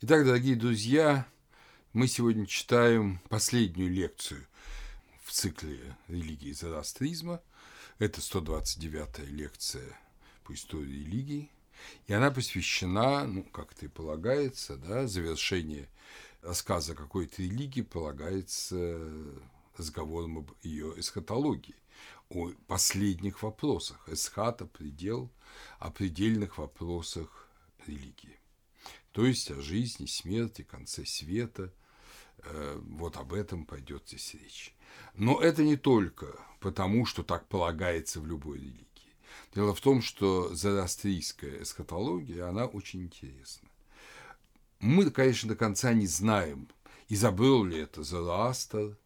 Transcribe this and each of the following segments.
Итак, дорогие друзья, мы сегодня читаем последнюю лекцию в цикле религии зороастризма. Это 129-я лекция по истории религии. И она посвящена, ну, как это и полагается, да, завершение рассказа какой-то религии полагается разговором об ее эсхатологии, о последних вопросах. Эсхата – предел, о предельных вопросах религии то есть о жизни, смерти, конце света. Э, вот об этом пойдет здесь речь. Но это не только потому, что так полагается в любой религии. Дело в том, что зороастрийская эсхатология, она очень интересна. Мы, конечно, до конца не знаем, изобрел ли это Зороастр,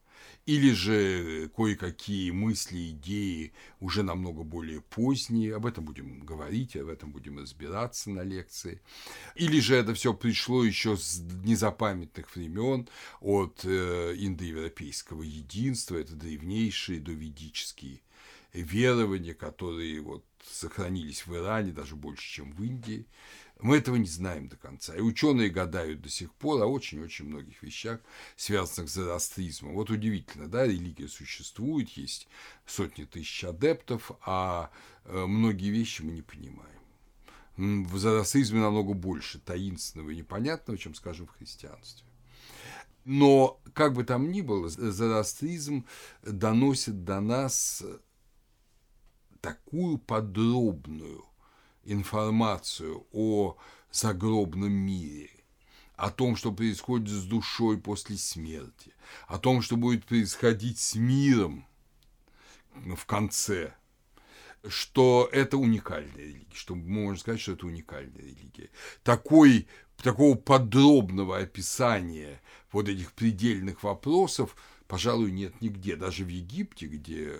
или же кое-какие мысли, идеи уже намного более поздние, об этом будем говорить, об этом будем разбираться на лекции, или же это все пришло еще с незапамятных времен от э, индоевропейского единства, это древнейшие доведические верования, которые вот сохранились в Иране даже больше, чем в Индии, мы этого не знаем до конца. И ученые гадают до сих пор о очень-очень многих вещах, связанных с зороастризмом. Вот удивительно, да, религия существует, есть сотни тысяч адептов, а э, многие вещи мы не понимаем. В зороастризме намного больше таинственного и непонятного, чем, скажем, в христианстве. Но, как бы там ни было, зороастризм доносит до нас такую подробную информацию о загробном мире, о том, что происходит с душой после смерти, о том, что будет происходить с миром в конце, что это уникальная религия, что можно сказать, что это уникальная религия. Такой, такого подробного описания вот этих предельных вопросов, пожалуй, нет нигде. Даже в Египте, где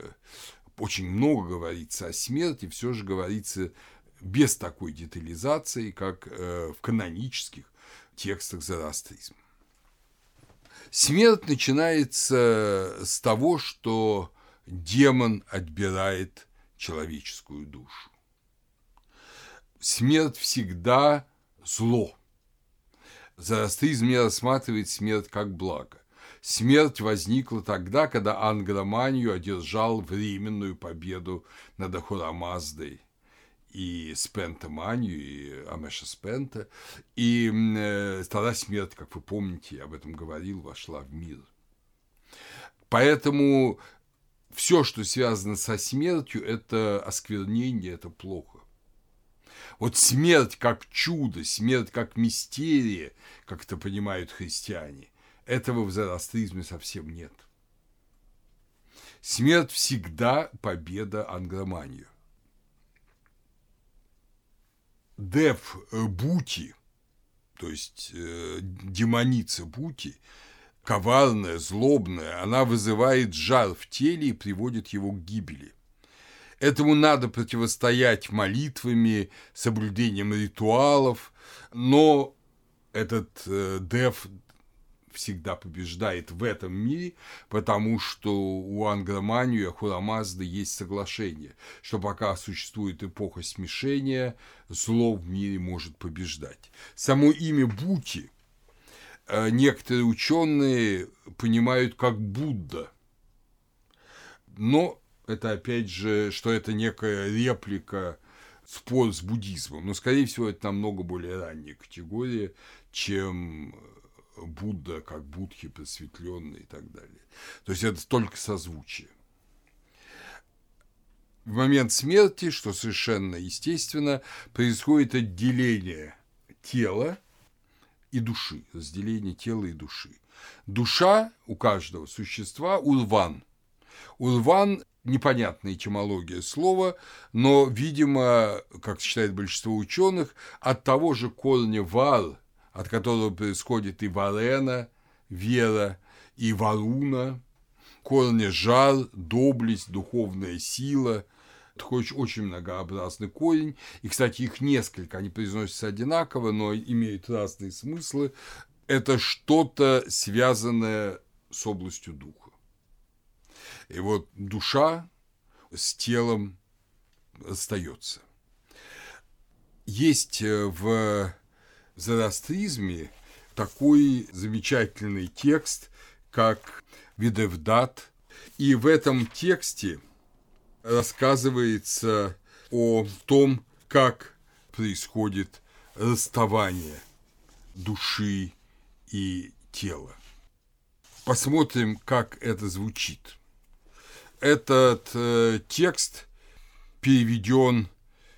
очень много говорится о смерти, все же говорится без такой детализации, как э, в канонических текстах зороастризма. Смерть начинается с того, что демон отбирает человеческую душу. Смерть всегда зло. Зороастризм не рассматривает смерть как благо. Смерть возникла тогда, когда Ангроманию одержал временную победу над Ахурамаздой – и Спента Манию, и Амеша Спента. И э, тогда смерть, как вы помните, я об этом говорил, вошла в мир. Поэтому все, что связано со смертью, это осквернение, это плохо. Вот смерть как чудо, смерть как мистерия, как это понимают христиане, этого в зороастризме совсем нет. Смерть всегда победа англоманию. Дев э, Бути, то есть э, демоница Бути, коварная, злобная, она вызывает жар в теле и приводит его к гибели. Этому надо противостоять молитвами, соблюдением ритуалов, но этот э, Дев всегда побеждает в этом мире, потому что у Ангроманию и Ахурамазды есть соглашение, что пока существует эпоха смешения, зло в мире может побеждать. Само имя Бути э, некоторые ученые понимают как Будда, но это опять же, что это некая реплика спор с буддизмом. Но, скорее всего, это намного более ранняя категория, чем Будда как будхи просветленный и так далее. То есть это только созвучие. В момент смерти, что совершенно естественно, происходит отделение тела и души, разделение тела и души. Душа у каждого существа – урван. Урван – непонятная этимология слова, но, видимо, как считает большинство ученых, от того же корня вар – от которого происходит и Варена, Вера, и Варуна, корни жар, доблесть, духовная сила – такой очень многообразный корень. И, кстати, их несколько, они произносятся одинаково, но имеют разные смыслы. Это что-то связанное с областью духа. И вот душа с телом остается. Есть э, в зороастризме такой замечательный текст, как Видевдат. И в этом тексте рассказывается о том, как происходит расставание души и тела. Посмотрим, как это звучит. Этот э, текст переведен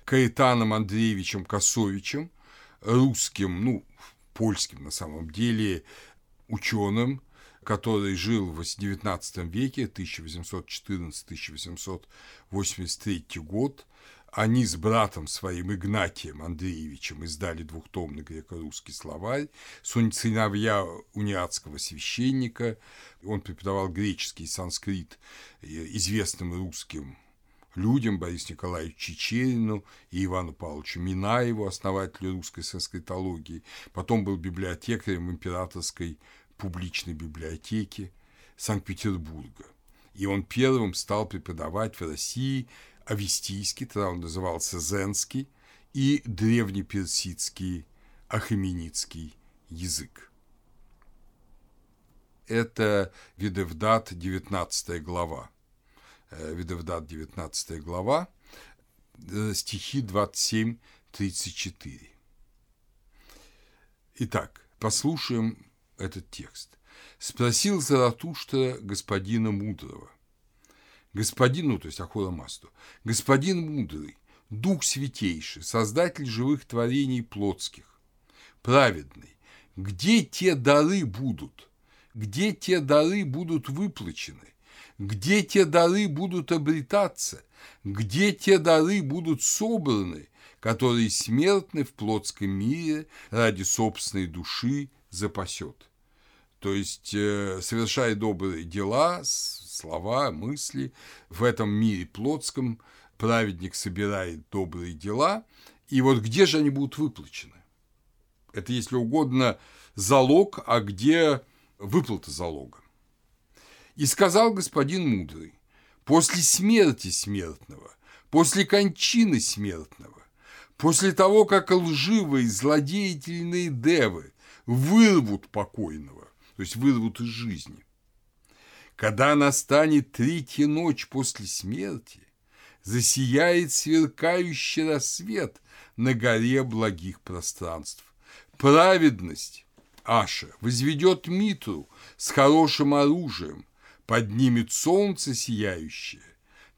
Каэтаном Андреевичем Косовичем, русским, ну, польским на самом деле, ученым, который жил в XIX веке, 1814-1883 год. Они с братом своим Игнатием Андреевичем издали двухтомный греко-русский словарь, сыновья униатского священника. Он преподавал греческий санскрит э, известным русским людям, Борису Николаевичу Чечерину и Ивану Павловичу Минаеву, основателю русской санскритологии. Потом был библиотекарем императорской публичной библиотеки Санкт-Петербурга. И он первым стал преподавать в России авестийский, тогда он назывался Зенский, и древнеперсидский, ахеменидский язык. Это Видевдат, 19 глава. Э, Видовдат, 19 глава, э, стихи 27-34. Итак, послушаем этот текст. «Спросил Заратуштра господина мудрого». Господину, то есть Ахура Масту, господин мудрый, дух святейший, создатель живых творений плотских, праведный, где те дары будут, где те дары будут выплачены, где те дары будут обретаться? Где те дары будут собраны, которые смертны в плотском мире ради собственной души запасет? То есть, э, совершая добрые дела, слова, мысли, в этом мире плотском праведник собирает добрые дела, и вот где же они будут выплачены? Это, если угодно, залог, а где выплата залога? И сказал господин мудрый, после смерти смертного, после кончины смертного, после того, как лживые злодеятельные девы вырвут покойного, то есть вырвут из жизни, когда настанет третья ночь после смерти, засияет сверкающий рассвет на горе благих пространств. Праведность Аша возведет Митру с хорошим оружием, поднимет солнце сияющее,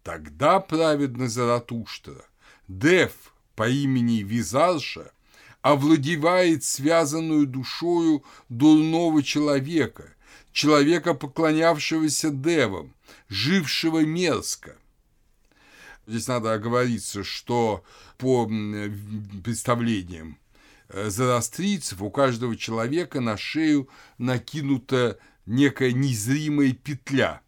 тогда праведно Заратуштра, Дев по имени Визарша, овладевает связанную душою дурного человека, человека, поклонявшегося Девам, жившего мерзко. Здесь надо оговориться, что по представлениям э, зарастрийцев у каждого человека на шею накинута некая незримая петля.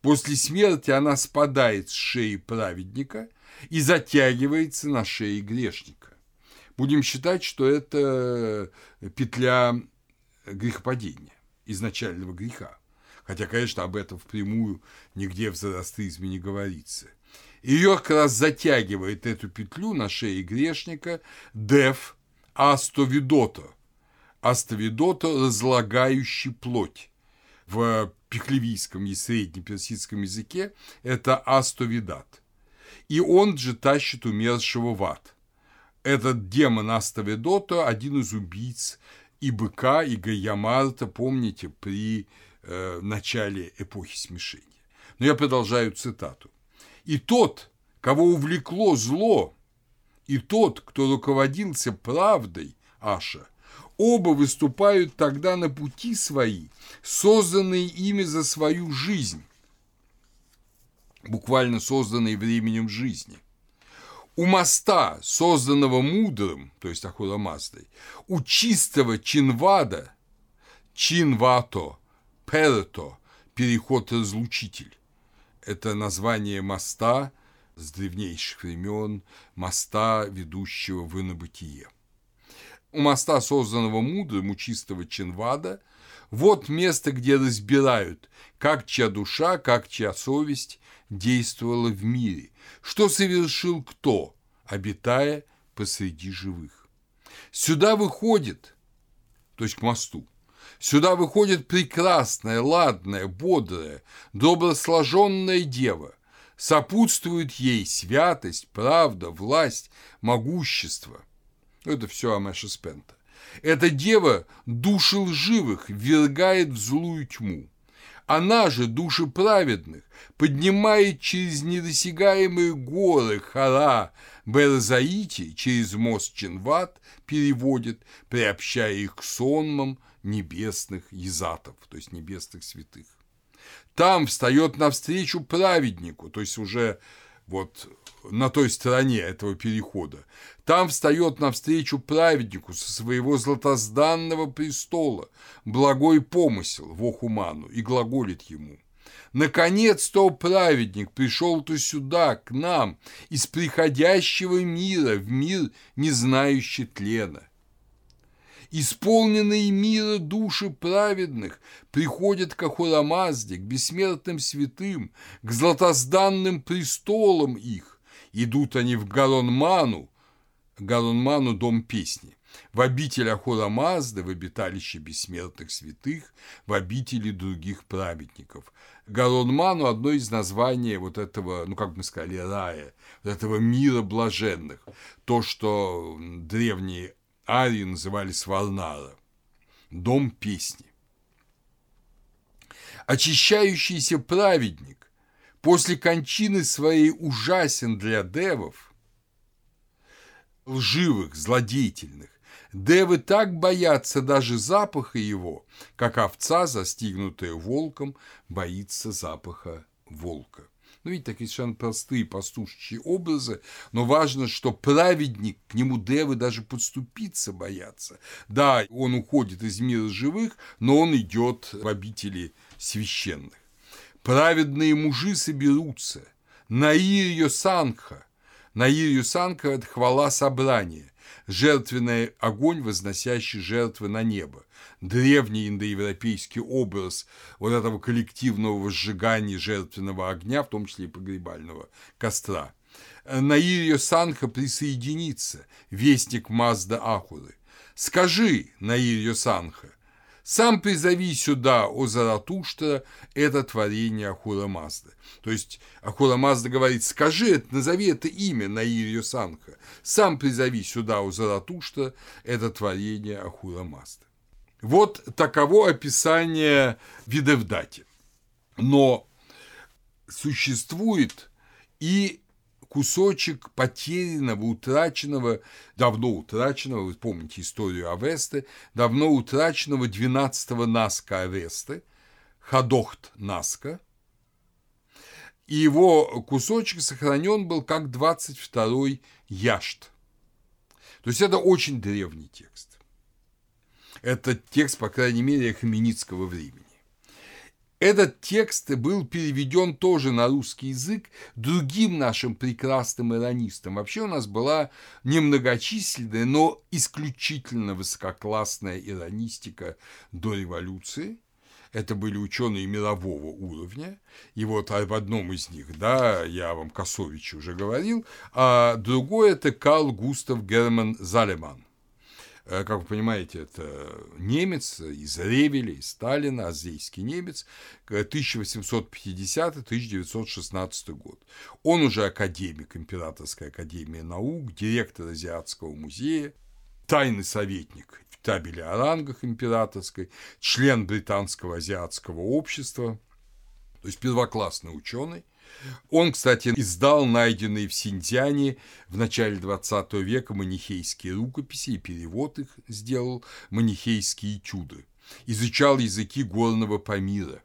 После смерти она спадает с шеи праведника и затягивается на шее грешника. Будем считать, что это петля грехопадения, изначального греха. Хотя, конечно, об этом впрямую нигде в зороастризме не говорится. Ее как раз затягивает эту петлю на шее грешника Дев Астовидото. Астовидото, разлагающий плоть в пехлевийском и среднеперсидском языке – это астовидат. И он же тащит умершего в ад. Этот демон Астовидота – один из убийц и быка, и Гаямарта, помните, при э, начале эпохи смешения. Но я продолжаю цитату. «И тот, кого увлекло зло, и тот, кто руководился правдой, Аша, оба выступают тогда на пути свои, созданные ими за свою жизнь, буквально созданные временем жизни. У моста, созданного мудрым, то есть Ахура Маздой, у чистого чинвада, чинвато, перето, переход-разлучитель. Это название моста с древнейших времен, моста, ведущего в инобытие у моста, созданного мудрым, у чистого Чинвада, вот место, где разбирают, как чья душа, как чья совесть действовала в мире, что совершил кто, обитая посреди живых. Сюда выходит то есть к мосту. Сюда выходит прекрасная, ладная, бодрая, добросложенная дева. Сопутствует ей святость, правда, власть, могущество. Это все Амеша Спента. Эта дева души лживых ввергает в злую тьму. Она же души праведных поднимает через недосягаемые горы Хара Берзаити, через мост Чинват переводит, приобщая их к сонмам небесных езатов, то есть небесных святых. Там встает навстречу праведнику, то есть уже вот на той стороне этого перехода. Там встает навстречу праведнику со своего златозданного престола благой помысел в Охуману и глаголит ему. Наконец-то праведник пришел-то сюда, к нам, из приходящего мира в мир, не знающий тлена. Исполненные мира души праведных приходят к Ахурамазде, к бессмертным святым, к златозданным престолам их. Идут они в Гаронману, Гаронману – дом песни, в обитель Ахура Мазды, в обиталище бессмертных святых, в обители других праведников. Гаронману – одно из названий вот этого, ну, как мы сказали, рая, вот этого мира блаженных. То, что древние арии называли Сварнара, дом песни. Очищающийся праведник после кончины своей ужасен для девов, лживых, злодеятельных. Девы так боятся даже запаха его, как овца, застигнутая волком, боится запаха волка. Ну, видите, такие совершенно простые пастушечьи образы, но важно, что праведник, к нему девы даже подступиться боятся. Да, он уходит из мира живых, но он идет в обители священных. Праведные мужи соберутся, Наир Санха, Наир Санха – это хвала собрания, жертвенный огонь, возносящий жертвы на небо древний индоевропейский образ вот этого коллективного сжигания жертвенного огня, в том числе и погребального костра. Наирьо Санха присоединится, вестник Мазда Ахуры. Скажи, Наирьо Санха, сам призови сюда, о Заратуштра, это творение Ахура Мазда. То есть Ахура Мазда говорит, скажи, назови это имя Наирьо Санха, сам призови сюда, о Заратуштра, это творение Ахура Мазда. Вот таково описание Видевдати. Но существует и кусочек потерянного, утраченного, давно утраченного, вы помните историю Авесты, давно утраченного 12-го Наска Авесты, Хадохт Наска, и его кусочек сохранен был как 22-й Яшт. То есть это очень древний текст. Это текст, по крайней мере, Хаменицкого времени. Этот текст был переведен тоже на русский язык другим нашим прекрасным иронистам. Вообще у нас была немногочисленная, но исключительно высококлассная иронистика до революции. Это были ученые мирового уровня. И вот в одном из них, да, я вам Косович уже говорил, а другой это Карл Густав Герман Залеман как вы понимаете, это немец из Ревеля, из Сталина, азейский немец, 1850-1916 год. Он уже академик Императорской академии наук, директор Азиатского музея, тайный советник в табеле о рангах императорской, член Британского азиатского общества, то есть первоклассный ученый, он, кстати, издал найденные в Синьцзяне в начале XX века манихейские рукописи и перевод их сделал «Манихейские этюды». Изучал языки горного Памира.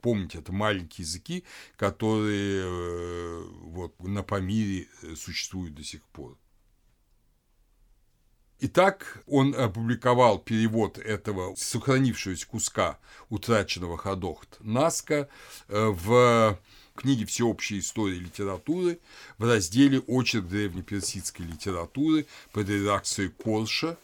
Помните, это маленькие языки, которые э, вот, на Памире э, существуют до сих пор. Итак, он опубликовал перевод этого сохранившегося куска утраченного Ходохт Наска э, в книге «Всеобщая история литературы» в разделе «Очерк древнеперсидской литературы» под редакцией Корша,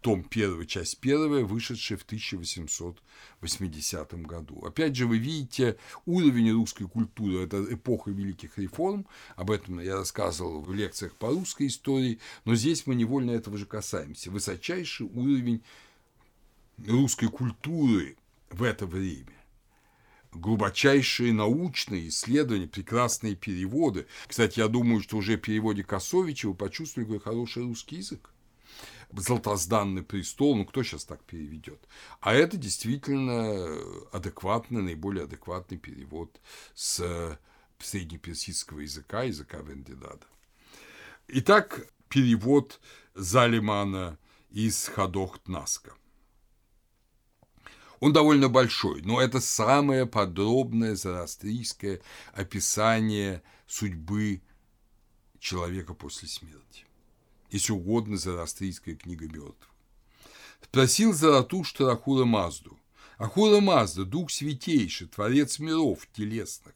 том 1, часть 1, вышедший в 1880 году. Опять же, вы видите уровень русской культуры, это эпоха великих реформ, об этом я рассказывал в лекциях по русской истории, но здесь мы невольно этого же касаемся. Высочайший уровень русской культуры в это время. Глубочайшие научные исследования, прекрасные переводы. Кстати, я думаю, что уже в переводе Косовича вы почувствовали, какой хороший русский язык. Золотозданный престол, ну кто сейчас так переведет? А это действительно адекватный, наиболее адекватный перевод с среднеперсидского языка, языка Вендидада. Итак, перевод Залимана из Хадохт Наска. Он довольно большой, но это самое подробное зороастрийское описание судьбы человека после смерти. Если угодно, зороастрийская книга мертвых. Спросил Заратуштра Ахура Мазду. Ахура Мазда, дух святейший, творец миров телесных,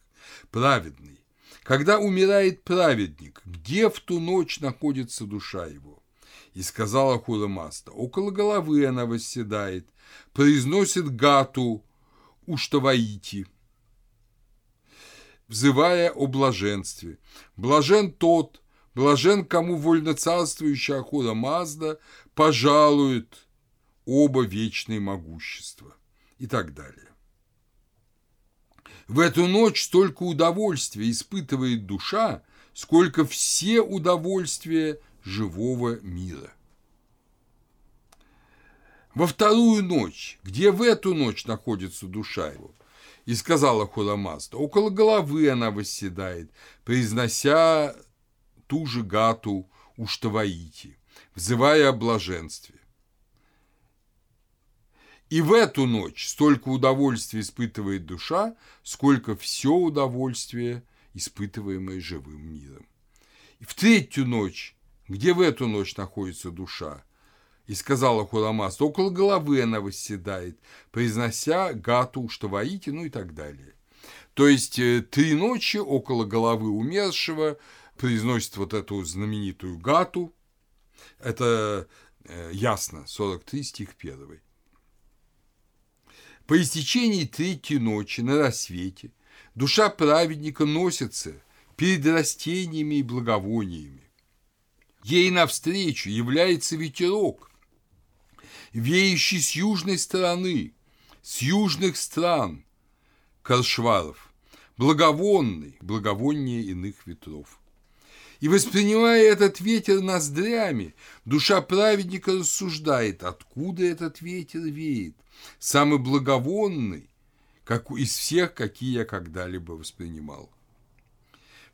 праведный. Когда умирает праведник, где в ту ночь находится душа его? И сказала Ахура Мазда, около головы она восседает, произносит гату Уштаваити, взывая о блаженстве. Блажен тот, блажен, кому вольно царствующая Ахура Мазда пожалует оба вечные могущества и так далее. В эту ночь столько удовольствия испытывает душа, сколько все удовольствия живого мира – во вторую ночь, где в эту ночь находится душа его. И сказала Хурамазда, около головы она восседает, произнося ту же гату Уштаваити, взывая о блаженстве. И в эту ночь столько удовольствия испытывает душа, сколько все удовольствие, испытываемое живым миром. И в третью ночь, где в эту ночь находится душа, и сказала Хуламас, около головы она восседает, произнося гату, что воите, ну и так далее. То есть э, три ночи около головы умершего произносит вот эту знаменитую гату. Это э, ясно, 43 стих 1. По истечении третьей ночи на рассвете душа праведника носится перед растениями и благовониями. Ей навстречу является ветерок, веющий с южной стороны, с южных стран, Каршваров, благовонный, благовоннее иных ветров. И воспринимая этот ветер ноздрями, душа праведника рассуждает, откуда этот ветер веет, самый благовонный, как из всех, какие я когда-либо воспринимал.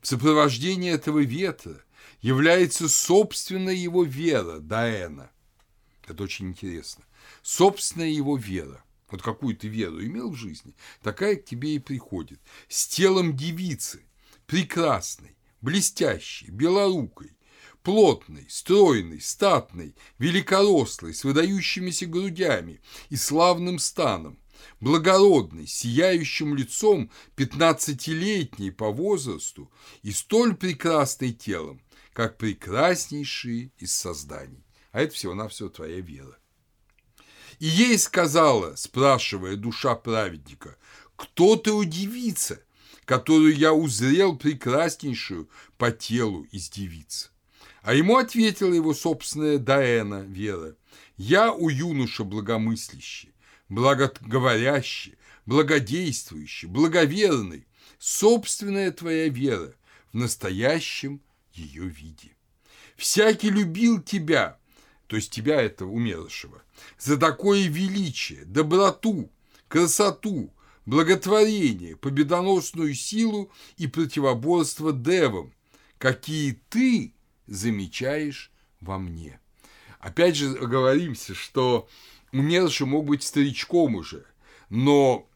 В сопровождении этого ветра является собственная его вера, Даэна – это очень интересно. Собственная его вера. Вот какую ты веру имел в жизни, такая к тебе и приходит. С телом девицы, прекрасной, блестящей, белорукой, плотной, стройной, статной, великорослой, с выдающимися грудями и славным станом, благородной, сияющим лицом, пятнадцатилетней по возрасту и столь прекрасной телом, как прекраснейшие из созданий а это всего-навсего твоя вера. И ей сказала, спрашивая душа праведника, кто ты у девицы, которую я узрел прекраснейшую по телу из девиц? А ему ответила его собственная Даэна, Вера, я у юноша благомыслящий, благоговорящий, благодействующий, благоверный, собственная твоя вера в настоящем ее виде. Всякий любил тебя, то есть тебя, этого умершего, за такое величие, доброту, красоту, благотворение, победоносную силу и противоборство девам, какие ты замечаешь во мне. Опять же говоримся, что умерший мог быть старичком уже, но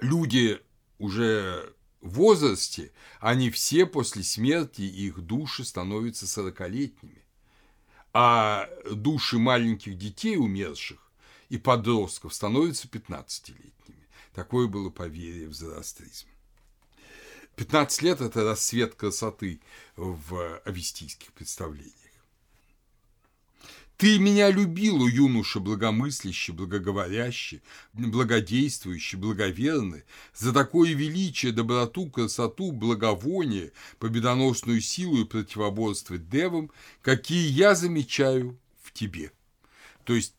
люди уже в возрасте, они все после смерти, их души становятся сорокалетними а души маленьких детей умерших и подростков становятся 15-летними. Такое было поверье в зороастризм. 15 лет – это рассвет красоты в авестийских представлениях. Ты меня любил, у юноша благомыслящий, благоговорящий, благодействующий, благоверный, за такое величие, доброту, красоту, благовоние, победоносную силу и противоборство девам, какие я замечаю в тебе. То есть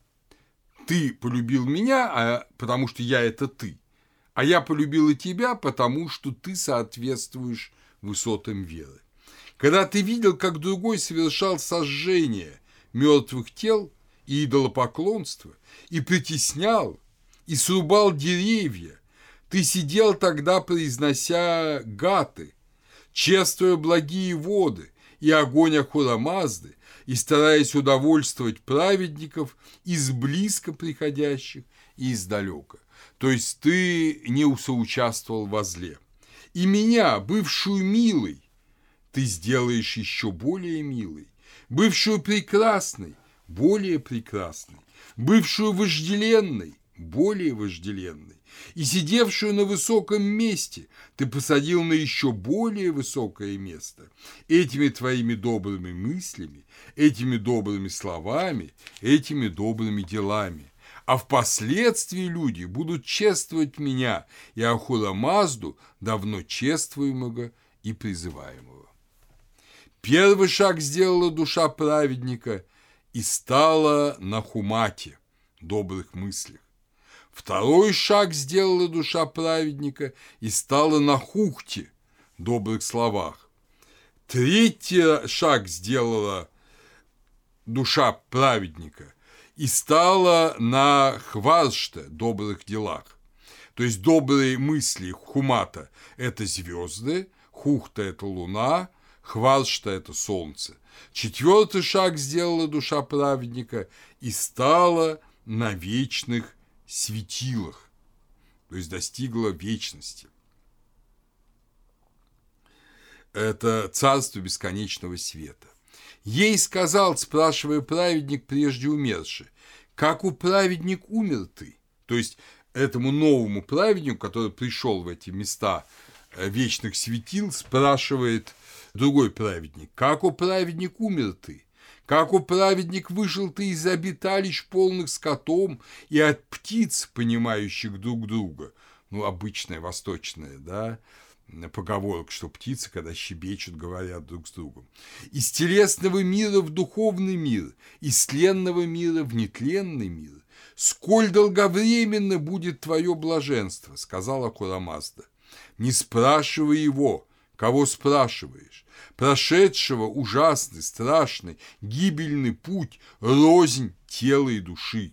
ты полюбил меня, а, потому что я – это ты, а я полюбила тебя, потому что ты соответствуешь высотам веры. Когда ты видел, как другой совершал сожжение мертвых тел и идолопоклонство, и притеснял, и срубал деревья, ты сидел тогда, произнося гаты, чествуя благие воды и огонь Ахурамазды, и стараясь удовольствовать праведников из близко приходящих и издалека. То есть ты не соучаствовал во зле. И меня, бывшую милой, ты сделаешь еще более милой, бывшую прекрасной, более прекрасной, бывшую вожделенной, более вожделенной, и сидевшую на высоком месте ты посадил на еще более высокое место. Этими твоими добрыми мыслями, этими добрыми словами, этими добрыми делами. А впоследствии люди будут чествовать меня и Ахура Мазду, давно чествуемого и призываемого. Первый шаг сделала душа праведника и стала на хумате, добрых мыслях. Второй шаг сделала душа праведника и стала на хухте, добрых словах. Третий шаг сделала душа праведника и стала на хварште, добрых делах. То есть добрые мысли хумата – это звезды, хухта – это луна, хваршта – это солнце. Четвертый шаг сделала душа праведника и стала на вечных светилах, то есть достигла вечности. Это царство бесконечного света. Ей сказал, спрашивая праведник, прежде умерший, как у праведник умер ты? То есть этому новому праведнику, который пришел в эти места э, вечных светил, спрашивает другой праведник, как у праведник умер ты? Как у праведник вышел ты из обиталищ полных скотом и от птиц, понимающих друг друга. Ну, обычная восточная, да, поговорка, что птицы, когда щебечут, говорят друг с другом. Из телесного мира в духовный мир, из тленного мира в нетленный мир. Сколь долговременно будет твое блаженство, сказала Курамазда. Не спрашивай его, кого спрашиваешь, прошедшего ужасный, страшный, гибельный путь, рознь тела и души.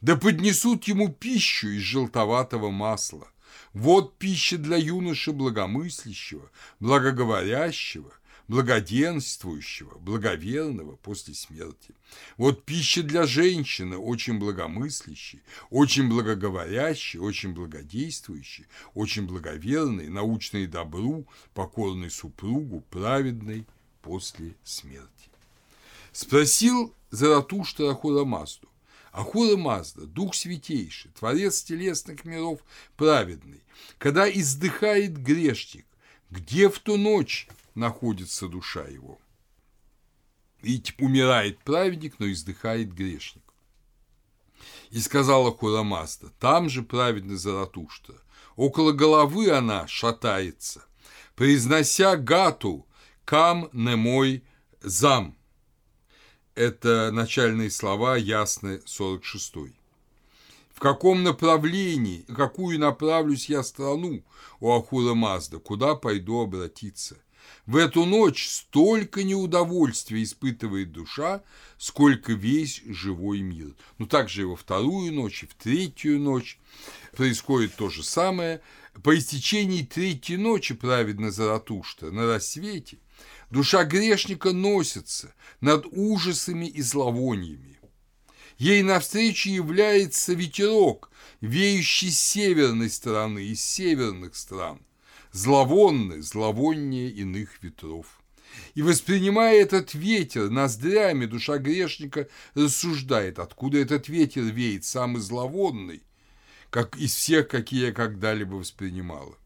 Да поднесут ему пищу из желтоватого масла. Вот пища для юноши благомыслящего, благоговорящего, благоденствующего, благоверного после смерти. Вот пища для женщины, очень благомыслящей, очень благоговорящей, очень благодействующей, очень благоверной, научной добру, покорной супругу, праведной после смерти. Спросил Заратуштра Ахура Мазду. Ахура Мазда, Дух Святейший, Творец телесных миров праведный, когда издыхает грешник, где в ту ночь находится душа его. Ведь умирает праведник, но издыхает грешник. И сказала Хурамаста, там же праведный Заратушта, около головы она шатается, произнося гату «кам не мой зам». Это начальные слова ясны 46 -й. В каком направлении, какую направлюсь я страну, у Ахура Мазда, куда пойду обратиться? В эту ночь столько неудовольствия испытывает душа, сколько весь живой мир. Но также и во вторую ночь, и в третью ночь происходит то же самое. По истечении третьей ночи праведно Заратушта на рассвете душа грешника носится над ужасами и зловониями. Ей навстречу является ветерок, веющий с северной стороны, из северных стран – зловонны, зловоннее иных ветров. И воспринимая этот ветер ноздрями, душа грешника рассуждает, откуда этот ветер веет, самый зловонный, как из всех, какие я когда-либо воспринимала.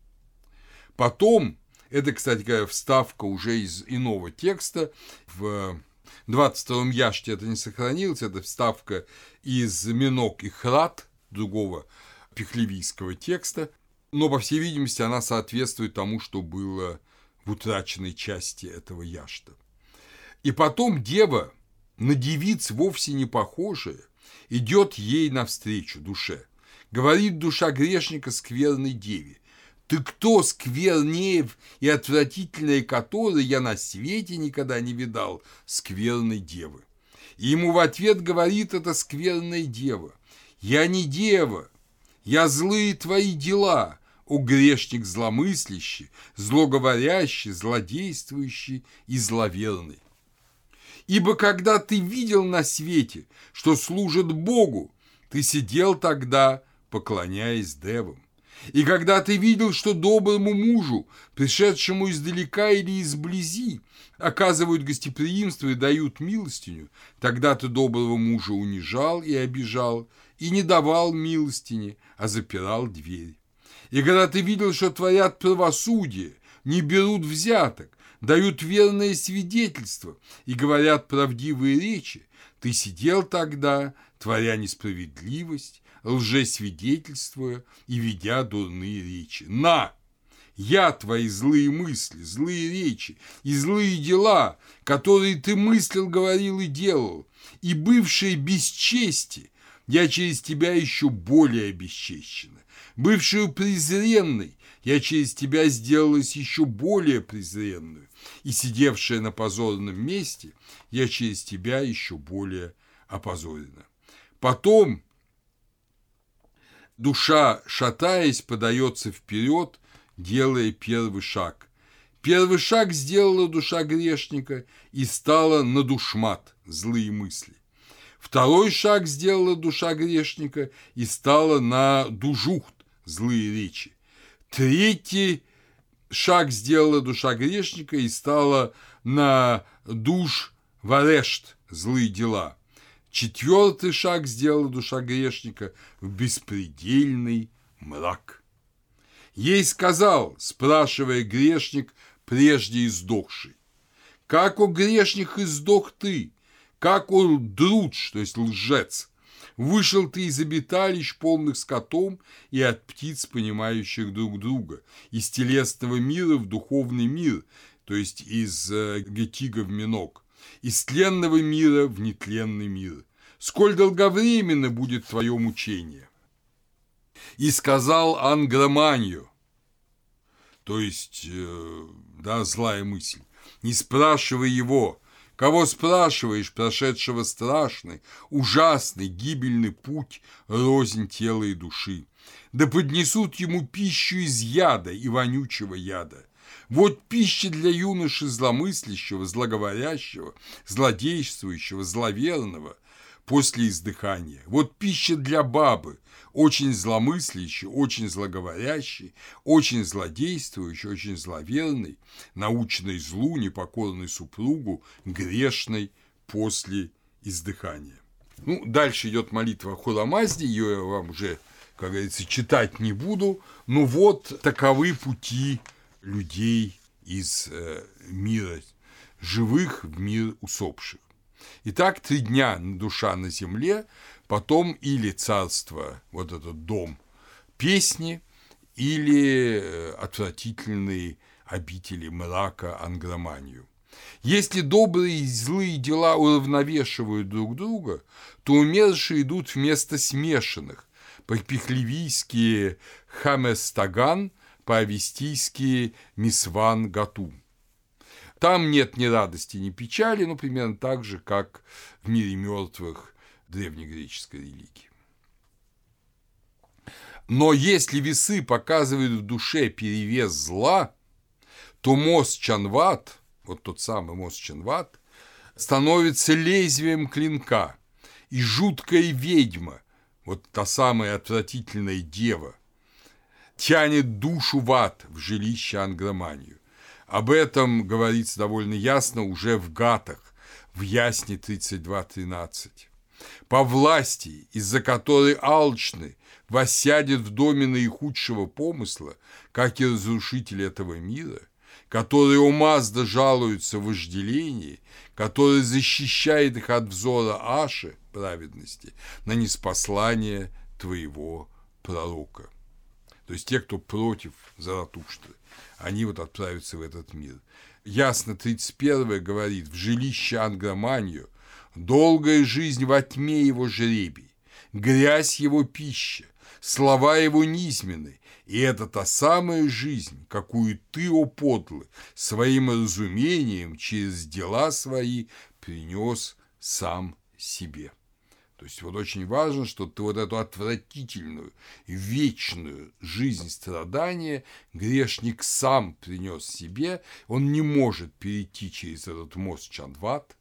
Потом, это, кстати говоря, вставка уже из иного текста, в 22-м яште это не сохранилось, это вставка из Минок и Храт, другого пехлевийского текста, но, по всей видимости, она соответствует тому, что было в утраченной части этого яшта. И потом дева, на девиц вовсе не похожая, идет ей навстречу душе. Говорит душа грешника скверной деве. Ты кто сквернее и отвратительнее которой я на свете никогда не видал скверной девы? И ему в ответ говорит эта скверная дева. Я не дева, я злые твои дела, о грешник зломыслящий, злоговорящий, злодействующий и зловерный. Ибо когда ты видел на свете, что служит Богу, ты сидел тогда, поклоняясь девам. И когда ты видел, что доброму мужу, пришедшему издалека или изблизи, оказывают гостеприимство и дают милостиню, тогда ты доброго мужа унижал и обижал, и не давал милостини, а запирал дверь. И когда ты видел, что творят правосудие, не берут взяток, дают верное свидетельство и говорят правдивые речи, ты сидел тогда, творя несправедливость, лжесвидетельствуя и ведя дурные речи. На! Я твои злые мысли, злые речи и злые дела, которые ты мыслил, говорил и делал, и бывшие бесчести, я через тебя еще более обесчещена. Бывшую презренной, я через тебя сделалась еще более презренную, и сидевшая на позорном месте, я через тебя еще более опозорена. Потом душа, шатаясь, подается вперед, делая первый шаг. Первый шаг сделала душа грешника и стала на душмат, злые мысли. Второй шаг сделала душа грешника и стала на дужухт, злые речи. Третий шаг сделала душа грешника и стала на душ варешт, злые дела. Четвертый шаг сделала душа грешника в беспредельный мрак. Ей сказал, спрашивая грешник, прежде издохший, «Как, о грешник, издох ты? Как он друдж, то есть лжец? Вышел ты из обиталищ, полных скотом, и от птиц, понимающих друг друга, из телесного мира в духовный мир, то есть из э, гетига в минок, из тленного мира в нетленный мир. Сколь долговременно будет твое мучение? И сказал Ангроманию, то есть, э, да, злая мысль, не спрашивай его, кого спрашиваешь, прошедшего страшный, ужасный, гибельный путь, рознь тела и души. Да поднесут ему пищу из яда и вонючего яда. Вот пища для юноши зломыслящего, злоговорящего, злодействующего, зловерного – после издыхания. Вот пища для бабы, очень зломыслящий, очень злоговорящий, очень злодействующий, очень зловерный, научный злу, непокорный супругу, грешной после издыхания. Ну, дальше идет молитва Хуламазди, ее я вам уже, как говорится, читать не буду, но вот таковы пути людей из э, мира живых в мир усопших. Итак, три дня душа на земле, потом или царство, вот этот дом, песни, или э, отвратительные обители мрака ангроманию. Если добрые и злые дела уравновешивают друг друга, то умершие идут вместо смешанных, по-пихлевийски хаместаган, по-авестийски мисван гату. Там нет ни радости, ни печали, ну, примерно так же, как в мире мертвых древнегреческой религии. Но если весы показывают в душе перевес зла, то мост Чанват, вот тот самый мост Чанват, становится лезвием клинка, и жуткая ведьма, вот та самая отвратительная дева, тянет душу в ад, в жилище Ангроманию. Об этом говорится довольно ясно уже в Гатах, в Ясне 32.13. По власти, из-за которой алчны воссядет в доме наихудшего помысла, как и разрушитель этого мира, который у Мазда жалуется в вожделении, который защищает их от взора Аши, праведности, на неспослание твоего пророка. То есть те, кто против Заратуштры они вот отправятся в этот мир. Ясно 31 говорит, в жилище Ангроманию долгая жизнь во тьме его жребий, грязь его пища, слова его низменны, и это та самая жизнь, какую ты, о подлый, своим разумением через дела свои принес сам себе. То есть вот очень важно, что ты вот эту отвратительную, вечную жизнь страдания грешник сам принес себе, он не может перейти через этот мост Чандват,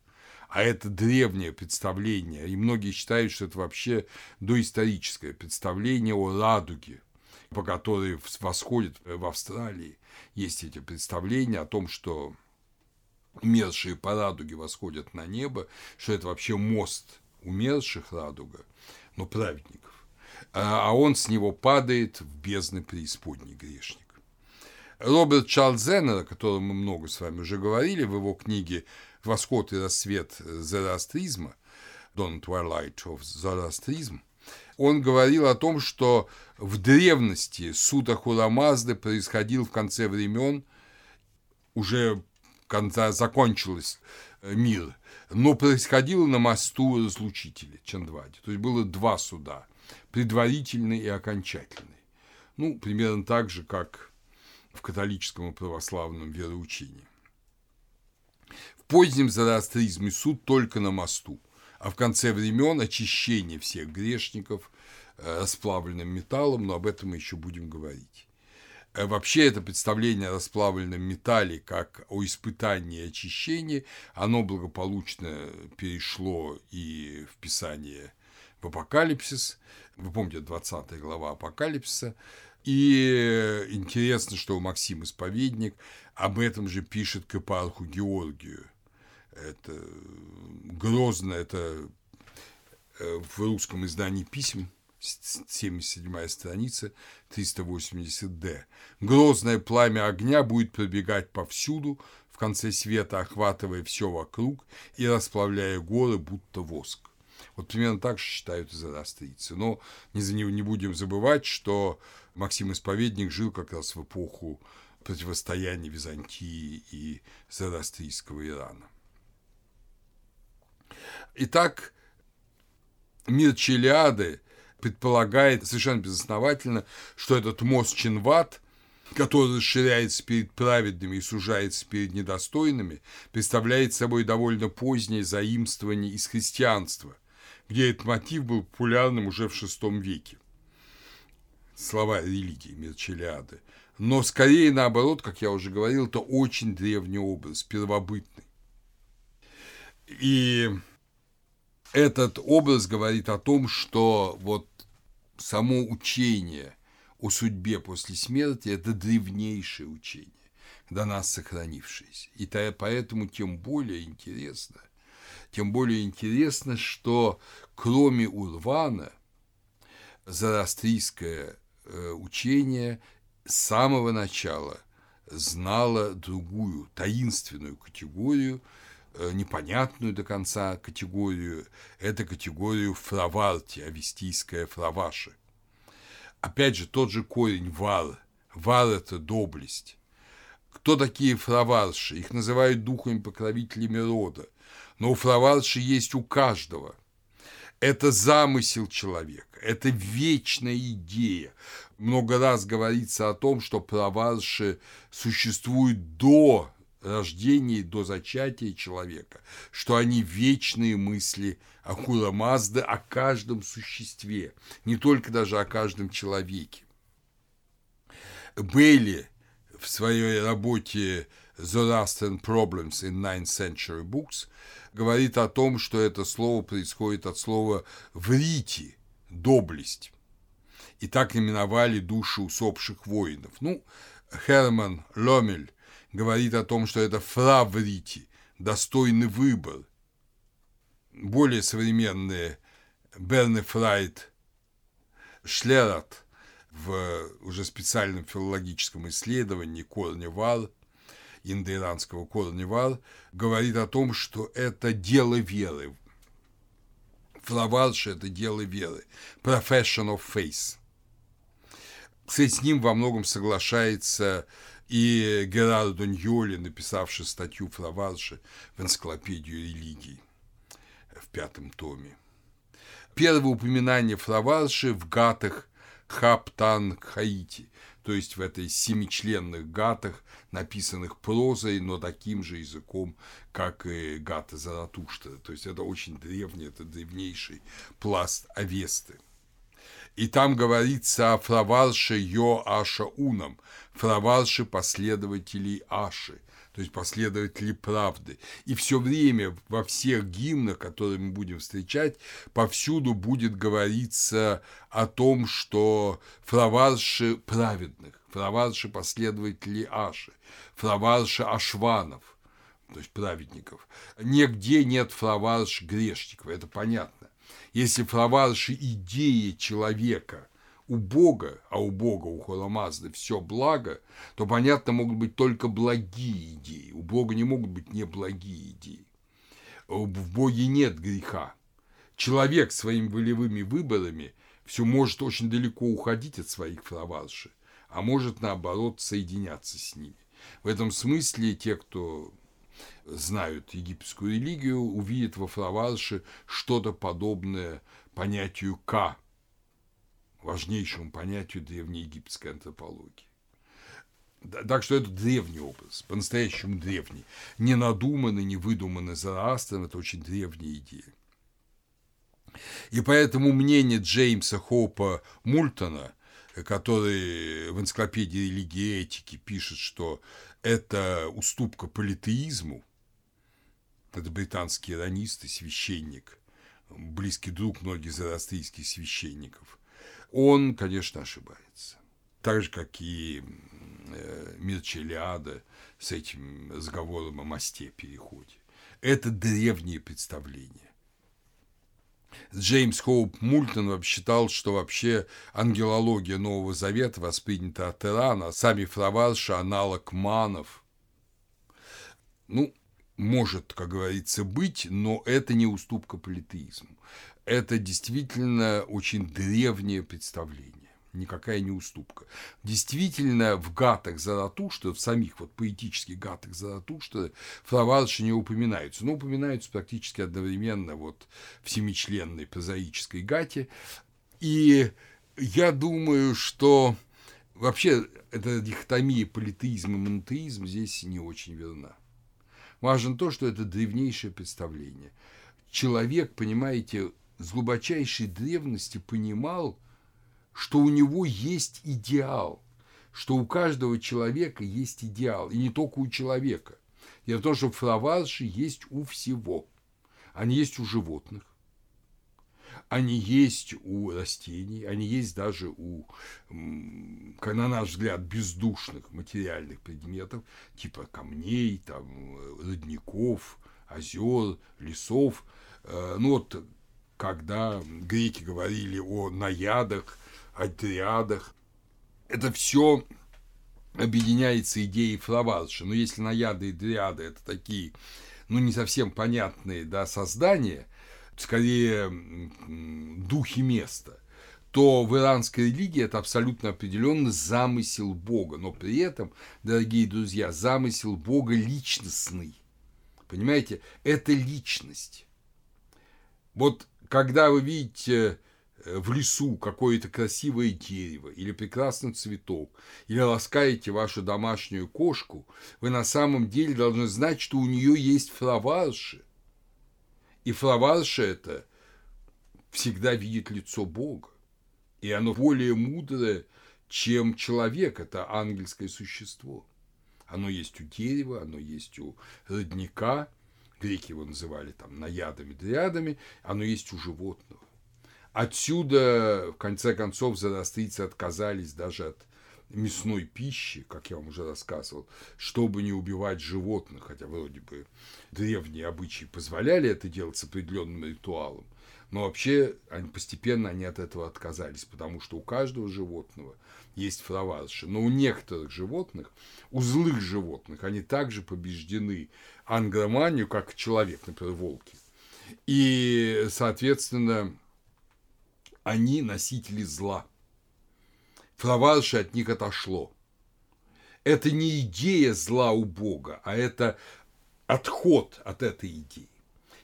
а это древнее представление, и многие считают, что это вообще доисторическое представление о радуге, по которой восходит в Австралии. Есть эти представления о том, что умершие по радуге восходят на небо, что это вообще мост умерших радуга, но праведников, а, а он с него падает в бездны преисподней грешник. Роберт Чарльз Зеннер, о котором мы много с вами уже говорили в его книге «Восход и рассвет зороастризма», «Dawn Twilight of Zoroastrism», он говорил о том, что в древности суд Ахурамазды происходил в конце времен, уже когда закончилось э, мир, но происходило на мосту разлучителя Чандвади. То есть было два суда, предварительный и окончательный. Ну, примерно так же, как в католическом и православном вероучении. В позднем зороастризме суд только на мосту, а в конце времен очищение всех грешников э, расплавленным металлом, но об этом мы еще будем говорить. Э, вообще это представление о расплавленном металле как о испытании и очищении, оно благополучно перешло и в Писание в Апокалипсис. Вы помните, 20 глава Апокалипсиса. И интересно, что Максим Исповедник об этом же пишет к епарху Георгию. Это грозно, это э, в русском издании писем 77 страница, 380-д. Грозное пламя огня будет пробегать повсюду, в конце света охватывая все вокруг и расплавляя горы, будто воск. Вот примерно так же считают зороастрийцы. Но не, не будем забывать, что Максим Исповедник жил как раз в эпоху противостояния Византии и зороастрийского Ирана. Итак, мир Челиады предполагает совершенно безосновательно, что этот мост Чинват, который расширяется перед праведными и сужается перед недостойными, представляет собой довольно позднее заимствование из христианства, где этот мотив был популярным уже в VI веке. Слова религии Мерчелиады. Но скорее наоборот, как я уже говорил, это очень древний образ, первобытный. И этот образ говорит о том, что вот само учение о судьбе после смерти – это древнейшее учение, до нас сохранившееся. И поэтому тем более интересно, тем более интересно, что кроме Урвана, зороастрийское э, учение с самого начала знало другую, таинственную категорию – непонятную до конца категорию, это категорию фраварти, авестийская фраваши. Опять же, тот же корень вар. Вар – это доблесть. Кто такие фраварши? Их называют духами-покровителями рода. Но у фраварши есть у каждого. Это замысел человека, это вечная идея. Много раз говорится о том, что праварши существуют до рождения до зачатия человека, что они вечные мысли Ахура Мазды о каждом существе, не только даже о каждом человеке. Бейли в своей работе Zoroastrian Problems in Ninth Century Books говорит о том, что это слово происходит от слова «врити» – «доблесть». И так именовали души усопших воинов. Ну, Херман Ломель говорит о том, что это фраврити, достойный выбор. Более современные Берне Фрайт, Шлерат в уже специальном филологическом исследовании Корневал, индоиранского Корневал, говорит о том, что это дело веры. Флаварш – это дело веры. Profession of faith. Кстати, с ним во многом соглашается и Герардо Ньоли, написавший статью Флаварши в энциклопедию религий. в пятом томе. Первое упоминание Флаварши в гатах Хаптан Хаити, то есть в этой семичленных гатах, написанных прозой, но таким же языком, как и гата Заратуштра. То есть это очень древний, это древнейший пласт Авесты. И там говорится о Фраварше Йо Аша Унам, Фраварше последователей Аши, то есть последователи правды. И все время во всех гимнах, которые мы будем встречать, повсюду будет говориться о том, что фраварши праведных, фраварши последователи Аши, фраварши Ашванов, то есть праведников. Нигде нет фраварш грешников, это понятно. Если фраварши идея человека – у Бога, а у Бога, у Холамазды все благо, то, понятно, могут быть только благие идеи. У Бога не могут быть неблагие идеи. В Боге нет греха. Человек своими волевыми выборами все может очень далеко уходить от своих фраварши, а может, наоборот, соединяться с ними. В этом смысле те, кто знают египетскую религию, увидят во фраварше что-то подобное понятию «ка», важнейшему понятию древнеегипетской антропологии. Так что это древний образ, по-настоящему древний. Не надуманный, не выдуманный Зороастром, это очень древняя идея. И поэтому мнение Джеймса Хоупа Мультона, который в энциклопедии религии и этики пишет, что это уступка политеизму, это британский иронист и священник, близкий друг многих зороастрийских священников, он, конечно, ошибается. Так же, как и э, Мирчелиада с этим разговором о мосте переходе. Это древние представления. Джеймс Хоуп Мультон считал, что вообще ангелология Нового Завета воспринята от Ирана, а сами фраварши – аналог манов. Ну, может, как говорится, быть, но это не уступка политеизму это действительно очень древнее представление никакая не уступка. Действительно, в гатах Заратушта, в самих вот поэтических гатах Заратушта, флаварши не упоминаются, но упоминаются практически одновременно вот в семичленной прозаической гате. И я думаю, что вообще эта дихотомия политеизм и монотеизм здесь не очень верна. Важно то, что это древнейшее представление. Человек, понимаете, с глубочайшей древности понимал, что у него есть идеал, что у каждого человека есть идеал, и не только у человека. Дело в том, что флаварши есть у всего. Они есть у животных, они есть у растений, они есть даже у, на наш взгляд, бездушных материальных предметов, типа камней, там, родников, озер, лесов. Э, ну вот когда греки говорили о наядах, о триадах. Это все объединяется идеей флаварши. Но если наяды и дриады – это такие, ну, не совсем понятные да, создания, скорее духи места, то в иранской религии это абсолютно определенно замысел Бога. Но при этом, дорогие друзья, замысел Бога личностный. Понимаете, это личность. Вот когда вы видите в лесу какое-то красивое дерево или прекрасный цветок, или ласкаете вашу домашнюю кошку, вы на самом деле должны знать, что у нее есть флаварши. И флаварши это всегда видит лицо Бога. И оно более мудрое, чем человек, это ангельское существо. Оно есть у дерева, оно есть у родника, греки его называли там наядами, дриадами, оно есть у животного. Отсюда, в конце концов, зороастрийцы отказались даже от мясной пищи, как я вам уже рассказывал, чтобы не убивать животных, хотя вроде бы древние обычаи позволяли это делать с определенным ритуалом, но вообще они, постепенно они от этого отказались, потому что у каждого животного есть флаварши. Но у некоторых животных, у злых животных, они также побеждены ангроманию, как человек, например, волки. И, соответственно, они носители зла. Флаварши от них отошло. Это не идея зла у Бога, а это отход от этой идеи.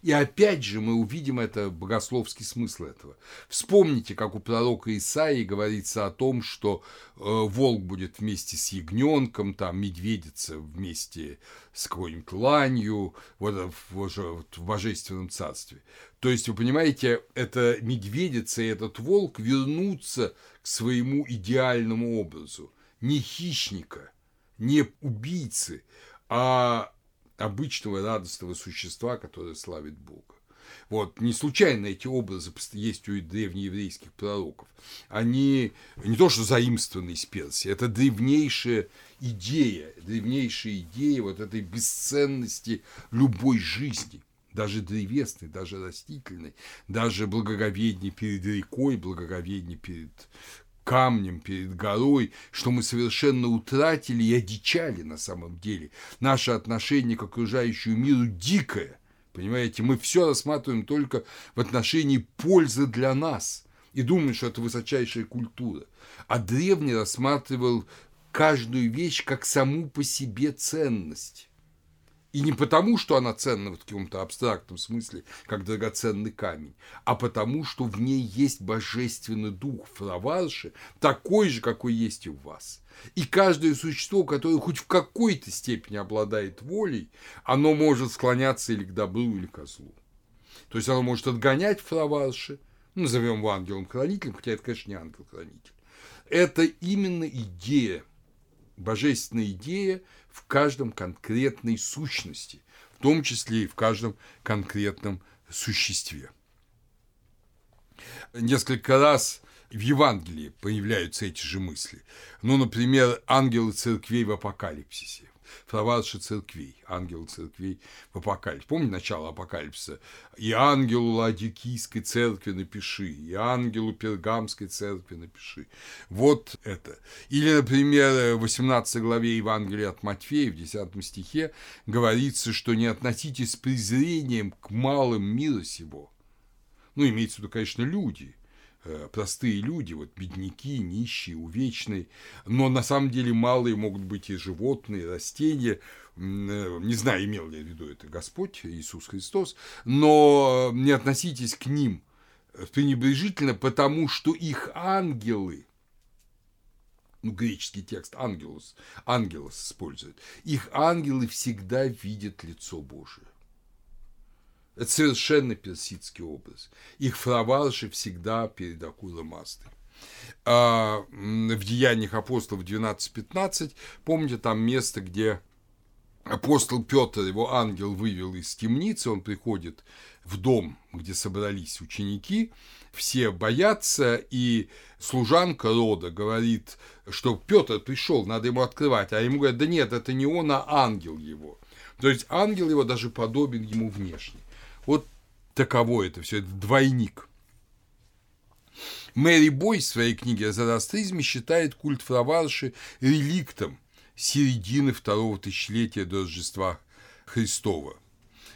И опять же мы увидим это богословский смысл этого. Вспомните, как у пророка Исаии говорится о том, что э, волк будет вместе с ягненком, там медведица вместе с какой-нибудь ланью, вот в, в, в божественном царстве. То есть, вы понимаете, эта медведица и этот волк вернутся к своему идеальному образу. Не хищника, не убийцы, а обычного радостного существа, которое славит Бога. Вот, не случайно эти образы есть у древнееврейских пророков. Они не то что заимствованы из Персии, это древнейшая идея, древнейшая идея вот этой бесценности любой жизни, даже древесной, даже растительной, даже благоговение перед рекой, благоговение перед камнем перед горой, что мы совершенно утратили и одичали на самом деле. Наше отношение к окружающему миру дикое. Понимаете, мы все рассматриваем только в отношении пользы для нас и думаем, что это высочайшая культура. А древний рассматривал каждую вещь как саму по себе ценность. И не потому, что она ценна в каком-то абстрактном смысле, как драгоценный камень, а потому, что в ней есть божественный дух фраварши, такой же, какой есть и у вас. И каждое существо, которое хоть в какой-то степени обладает волей, оно может склоняться или к добру, или к злу. То есть оно может отгонять фраварши, назовем его ангелом-хранителем, хотя это, конечно, не ангел-хранитель. Это именно идея, божественная идея в каждом конкретной сущности, в том числе и в каждом конкретном существе. Несколько раз в Евангелии появляются эти же мысли. Ну, например, ангелы церквей в апокалипсисе флаварши церквей, ангелы церквей в апокалипсе. Помните начало апокалипсиса? «И ангелу Ладикийской церкви напиши, и ангелу Пергамской церкви напиши». Вот это. Или, например, в 18 главе Евангелия от Матфея, в 10 стихе, говорится, что не относитесь с презрением к малым мира сего. Ну, имеется в виду, конечно, люди – простые люди, вот бедняки, нищие, увечные, но на самом деле малые могут быть и животные, и растения, э, не знаю, имел ли в виду это Господь Иисус Христос, но не относитесь к ним пренебрежительно, потому что их ангелы, ну, греческий текст ангелус, ангелос использует, их ангелы всегда видят лицо Божие. Это совершенно персидский образ. Их фраварши всегда перед акулой мастой. А в Деяниях апостолов 12-15, помните, там место, где апостол Петр, его ангел вывел из темницы, он приходит в дом, где собрались ученики, все боятся, и служанка рода говорит, что Петр пришел, надо ему открывать, а ему говорят, да нет, это не он, а ангел его. То есть ангел его даже подобен ему внешне. Таково это все, это двойник. Мэри Бой в своей книге о зороастризме считает культ Фраварши реликтом середины второго тысячелетия до Рождества Христова.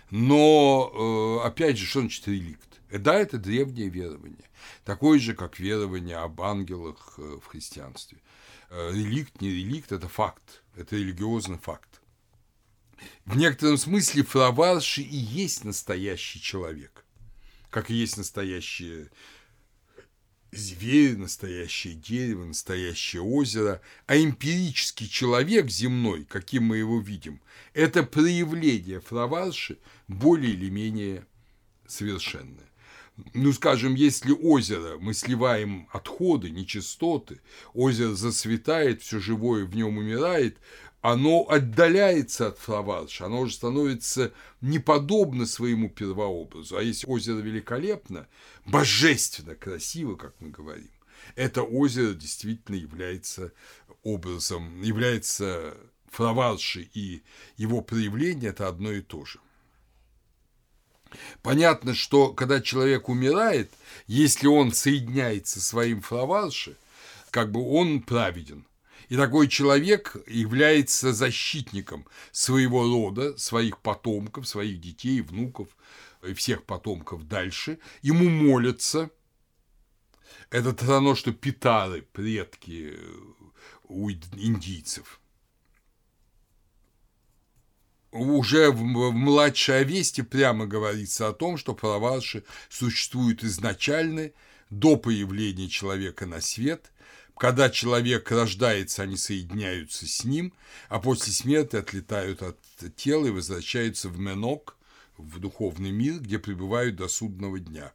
Но, э, опять же, что значит реликт? Да, это древнее верование, такое же, как верование об ангелах э, в христианстве. Э, реликт, не реликт – это факт, это религиозный факт. В некотором смысле Флаварши и есть настоящий человек, как и есть настоящие зверь, настоящее дерево, настоящее озеро, а эмпирический человек земной, каким мы его видим, это проявление флаварши более или менее совершенное. Ну, скажем, если озеро, мы сливаем отходы, нечистоты, озеро зацветает, все живое в нем умирает, оно отдаляется от Флаварша, оно уже становится неподобно своему первообразу. А если озеро великолепно, божественно красиво, как мы говорим, это озеро действительно является образом, является Флаварши и его проявление – это одно и то же. Понятно, что когда человек умирает, если он соединяется своим флаварши, как бы он праведен – и такой человек является защитником своего рода, своих потомков, своих детей, внуков, и всех потомков дальше. Ему молятся. Это равно, что питары, предки у индийцев. уже в, в младшей Овесте прямо говорится о том, что флаварши существуют изначально, до появления человека на свет, когда человек рождается, они соединяются с ним, а после смерти отлетают от тела и возвращаются в Менок, в духовный мир, где пребывают до судного дня.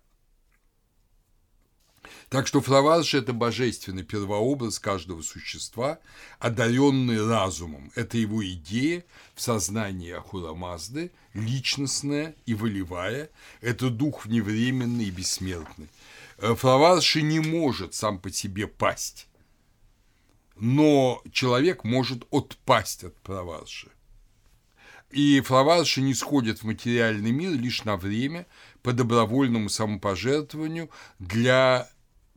Так что Флаварш – это божественный первообраз каждого существа, одаренный разумом. Это его идея в сознании Ахура Мазды, личностная и волевая. Это дух вневременный и бессмертный. Э, Флаварши не может сам по себе пасть, но человек может отпасть от Флаварши. И Флаварши не сходят в материальный мир лишь на время по добровольному самопожертвованию для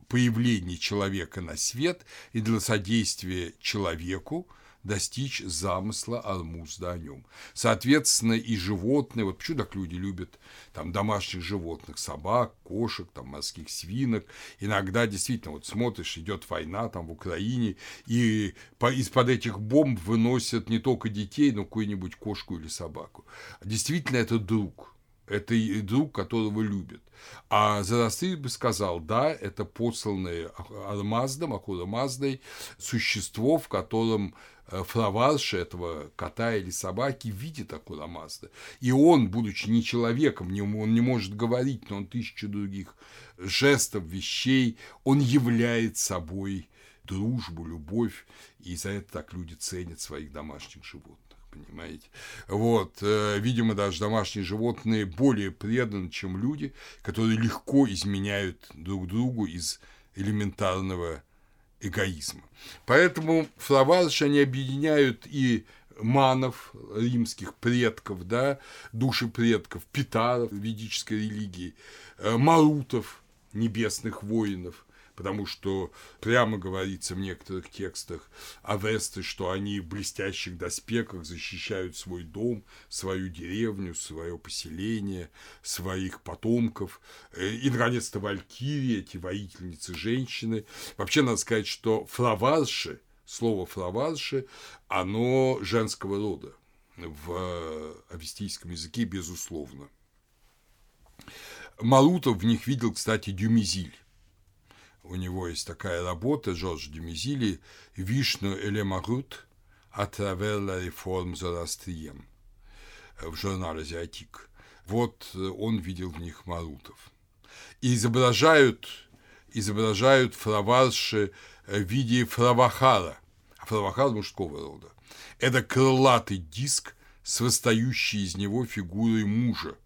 появления человека на свет и для содействия человеку достичь замысла Алмузда о нем. Соответственно, и животные, вот почему так люди любят там домашних животных, собак, кошек, там морских свинок. Иногда действительно, вот смотришь, идет война там в Украине, и из-под этих бомб выносят не только детей, но какую-нибудь кошку или собаку. Действительно, это друг, это друг, которого любят. А Зарастырь бы сказал, да, это посланное Алмаздом, Ахура Маздой существо, в котором э, флаварша этого кота или собаки видит Ахура Мазда. И он, будучи не человеком, он не может говорить, но он тысячу других жестов, вещей, он являет собой дружбу, любовь, и за это так люди ценят своих домашних животных понимаете? Вот, э, видимо, даже домашние животные более преданы, чем люди, которые легко изменяют друг другу из элементарного эгоизма. Поэтому флаварши, они объединяют и манов, римских предков, да, души предков, питаров ведической религии, э, марутов, небесных воинов, потому что прямо говорится в некоторых текстах о Весте, что они в блестящих доспехах защищают свой дом, свою деревню, свое поселение, своих потомков. Э, и, наконец-то, валькирии, эти воительницы женщины. Вообще, надо сказать, что флаварши, слово флаварши, оно женского рода в авестийском языке, безусловно. Марутов в них видел, кстати, Дюмизиль у него есть такая работа Жорж Демизили «Вишну эле марут la réforme Зороастрием» в журнале «Азиатик». Вот э, он видел в них марутов. И изображают, изображают фраварши в виде фравахара, а фравахар мужского рода. Это крылатый диск с восстающей из него фигурой мужа –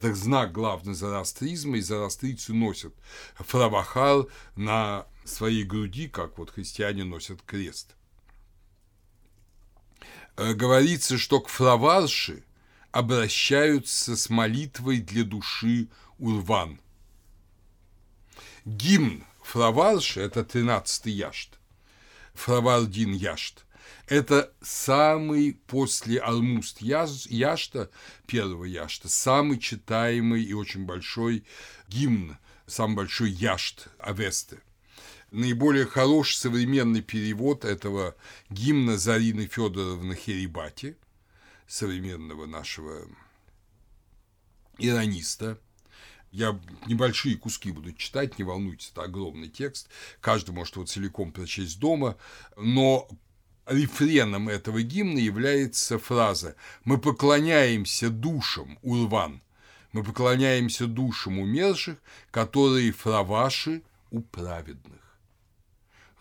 это знак главный зороастризма, и зороастрийцы носят фравахал на своей груди, как вот христиане носят крест. Э, говорится, что к фраварши обращаются с молитвой для души Урван. Гимн фраварши – это 13-й яшт, фравардин яшт это самый после Алмуст Яшта, первого Яшта, самый читаемый и очень большой гимн, самый большой Яшт Авесты. Наиболее хороший современный перевод этого гимна Зарины Федоровны Херибати, современного нашего ирониста. Я небольшие куски буду читать, не волнуйтесь, это огромный текст, каждый может его целиком прочесть дома, но рефреном этого гимна является фраза «Мы поклоняемся душам Урван, мы поклоняемся душам умерших, которые фраваши у праведных».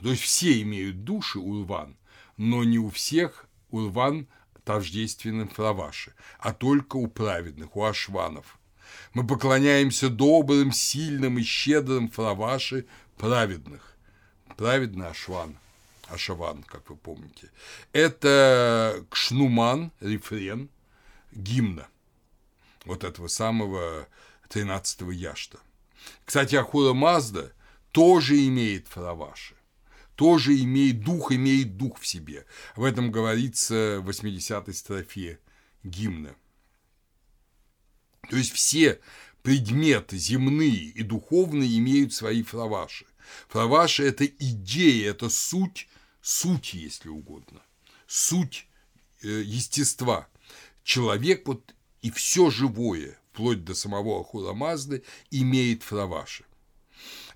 То есть все имеют души Урван, но не у всех Урван тождественным фраваши, а только у праведных, у ашванов. Мы поклоняемся добрым, сильным и щедрым фраваши праведных. Праведный ашван – Ашаван, как вы помните. Это кшнуман, рефрен, гимна вот этого самого 13-го яшта. Кстати, Ахура Мазда тоже имеет фараваши, тоже имеет дух, имеет дух в себе. В этом говорится в 80-й строфе гимна. То есть все предметы земные и духовные имеют свои фраваши. Фраваши – это идея, это суть суть, если угодно, суть э, естества. человек вот и все живое, вплоть до самого Ахура Мазды, имеет Фраваши.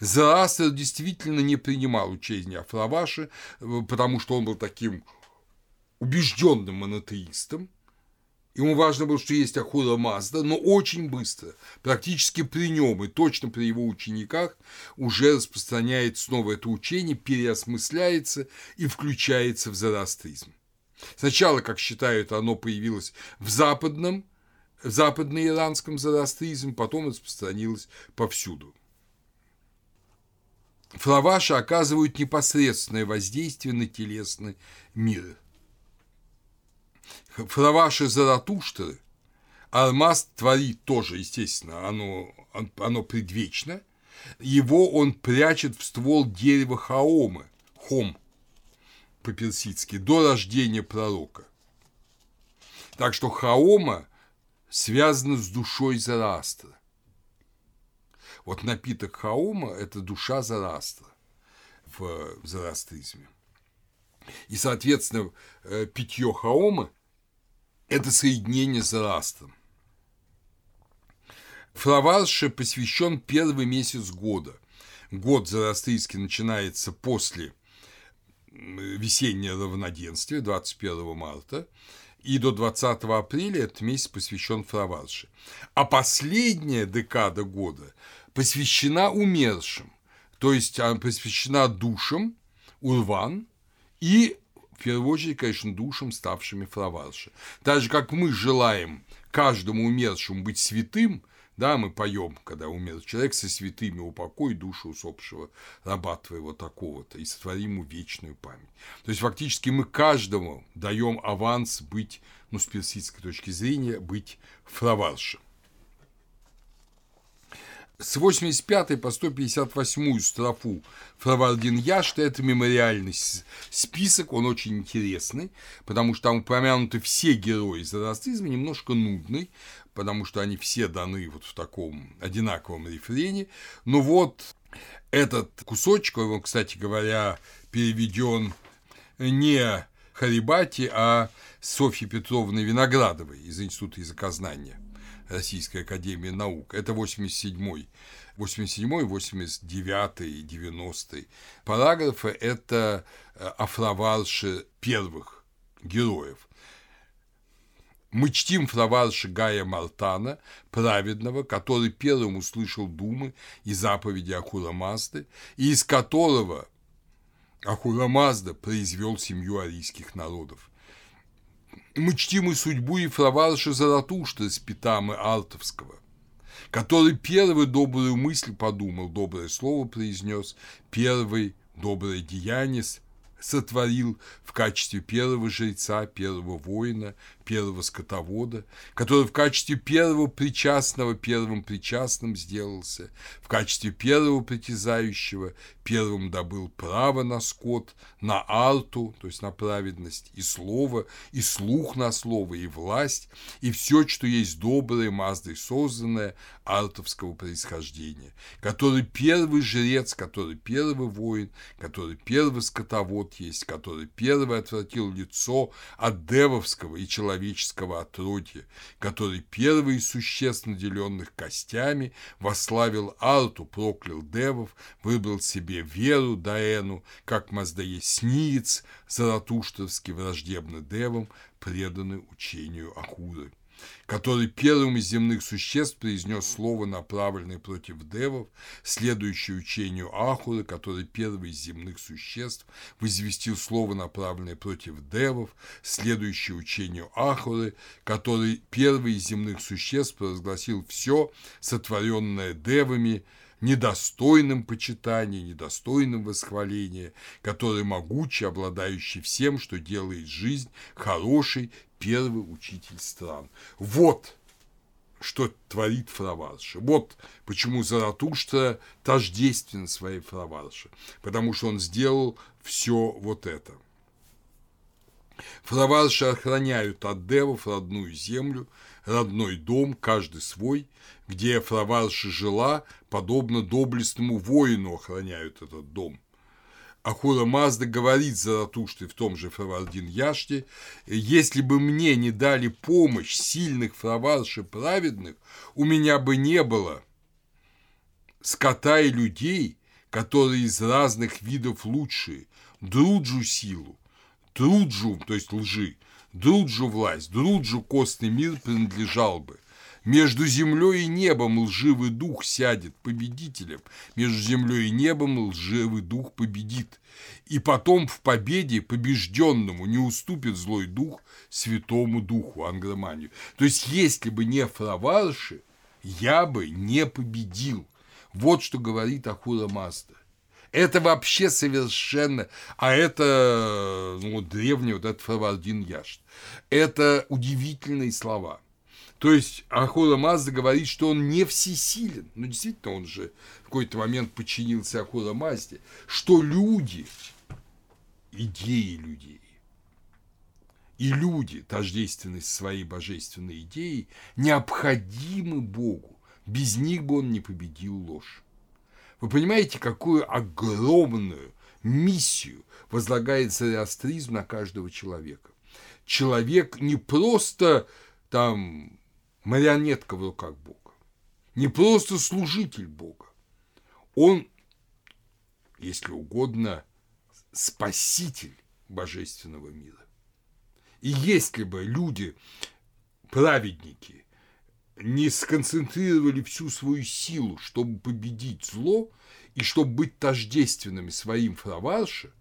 Зороастр действительно не принимал учения о э, потому что он был таким убежденным монотеистом, Ему важно было, что есть Ахура Мазда, но очень быстро, практически при нем и точно при его учениках уже распространяется снова это учение, переосмысляется и включается в зороастризм. Сначала, как считают, оно появилось в западном, в западно-иранском зороастризме, потом распространилось повсюду. Флаваши оказывают непосредственное воздействие на телесный мир. Флаваши Заратуштры Алмаз творит тоже, естественно, оно, оно предвечно. Его он прячет в ствол дерева Хаомы, Хом по-персидски, до рождения пророка. Так что Хаома связана с душой Зарастра. Вот напиток Хаома – это душа Зарастра в зороастризме. И, соответственно, э, питье Хаома – это соединение с Зарастром. Флаварше посвящен первый месяц года. Год зороастрийский начинается после весеннее равноденствие 21 марта, и до 20 апреля этот месяц посвящен Фраварше. А последняя декада года посвящена умершим, то есть она посвящена душам, урван, и в первую очередь, конечно, душам, ставшими Фраварше. Так же, как мы желаем каждому умершему быть святым, да, мы поем, когда умер человек, со святыми упокой душу усопшего раба твоего такого-то и сотворим ему вечную память. То есть, фактически мы каждому даем аванс быть, ну, с персидской точки зрения, быть фраваршем. С 85 по 158 строфу Фравардин Яшта – это мемориальный список, он очень интересный, потому что там упомянуты все герои зороастризма, немножко нудный, потому что они все даны вот в таком одинаковом рефрене. Но вот этот кусочек, он, кстати говоря, переведен не Харибати, а Софьей Петровной Виноградовой из Института языкознания Российской Академии Наук. Это 87-й 87, 89 и 90 параграфы – это афроварши первых героев. Мы чтим флаварша Гая Мартана, праведного, который первым услышал думы и заповеди Ахура Мазды, и из которого Ахура Мазда произвел семью арийских народов. Мы чтим и судьбу и флаварша Заратушта из Питамы Алтовского, который первый добрую мысль подумал, доброе слово произнес, первый доброе деяние сотворил в качестве первого жреца, первого воина, первого скотовода, который в качестве первого причастного первым причастным сделался, в качестве первого притязающего первым добыл право на скот, на алту, то есть на праведность, и слово, и слух на слово, и власть, и все, что есть доброе, маздой созданное, артовского происхождения, который первый жрец, который первый воин, который первый скотовод есть, который первый отвратил лицо от девовского и человеческого человеческого отродья, который первый из существ, наделенных костями, вославил Арту, проклял девов, выбрал себе веру Даэну, как Маздоесниец, заратуштовский враждебный девам, преданный учению Ахуры который первым из земных существ произнес слово, направленное против девов, следующее учению Ахуры, который первый из земных существ возвестил слово, направленное против девов, следующее учению Ахуры, который первый из земных существ провозгласил все, сотворенное девами, недостойным почитания, недостойным восхваления, который могучий, обладающий всем, что делает жизнь хорошей, первый учитель стран. Вот что творит Фраварша. Вот почему Заратуштра тождествен своей Фраварше, потому что он сделал все вот это. Фраварши охраняют от девов родную землю, родной дом, каждый свой, где Фраварша жила, подобно доблестному воину охраняют этот дом. Ахура Мазда говорит Заратуште в том же Фравардин Яште, «Если бы мне не дали помощь сильных фраварши праведных, у меня бы не было скота и людей, которые из разных видов лучшие, друджу силу, друджу, то есть лжи, друджу власть, друджу костный мир принадлежал бы. Между землей и небом лживый дух сядет победителем, между землей и небом лживый дух победит. И потом в победе побежденному не уступит злой дух святому духу Ангроманию. То есть, если бы не фраварши, я бы не победил. Вот что говорит Ахура Маста. Это вообще совершенно... А это ну, древний вот этот Фравардин Яшт. Это удивительные слова – то есть Ахура Мазда говорит, что он не всесилен. Ну, действительно, он же в какой-то момент подчинился Ахура Мазде. Что люди, идеи людей, и люди, тождественные своей божественной идеей, необходимы Богу. Без них бы он не победил ложь. Вы понимаете, какую огромную миссию возлагает зороастризм на каждого человека? Человек не просто там марионетка в руках Бога, не просто служитель Бога, он, если угодно, спаситель божественного мира. И если бы люди, праведники, не сконцентрировали всю свою силу, чтобы победить зло и чтобы быть тождественными своим фраварше –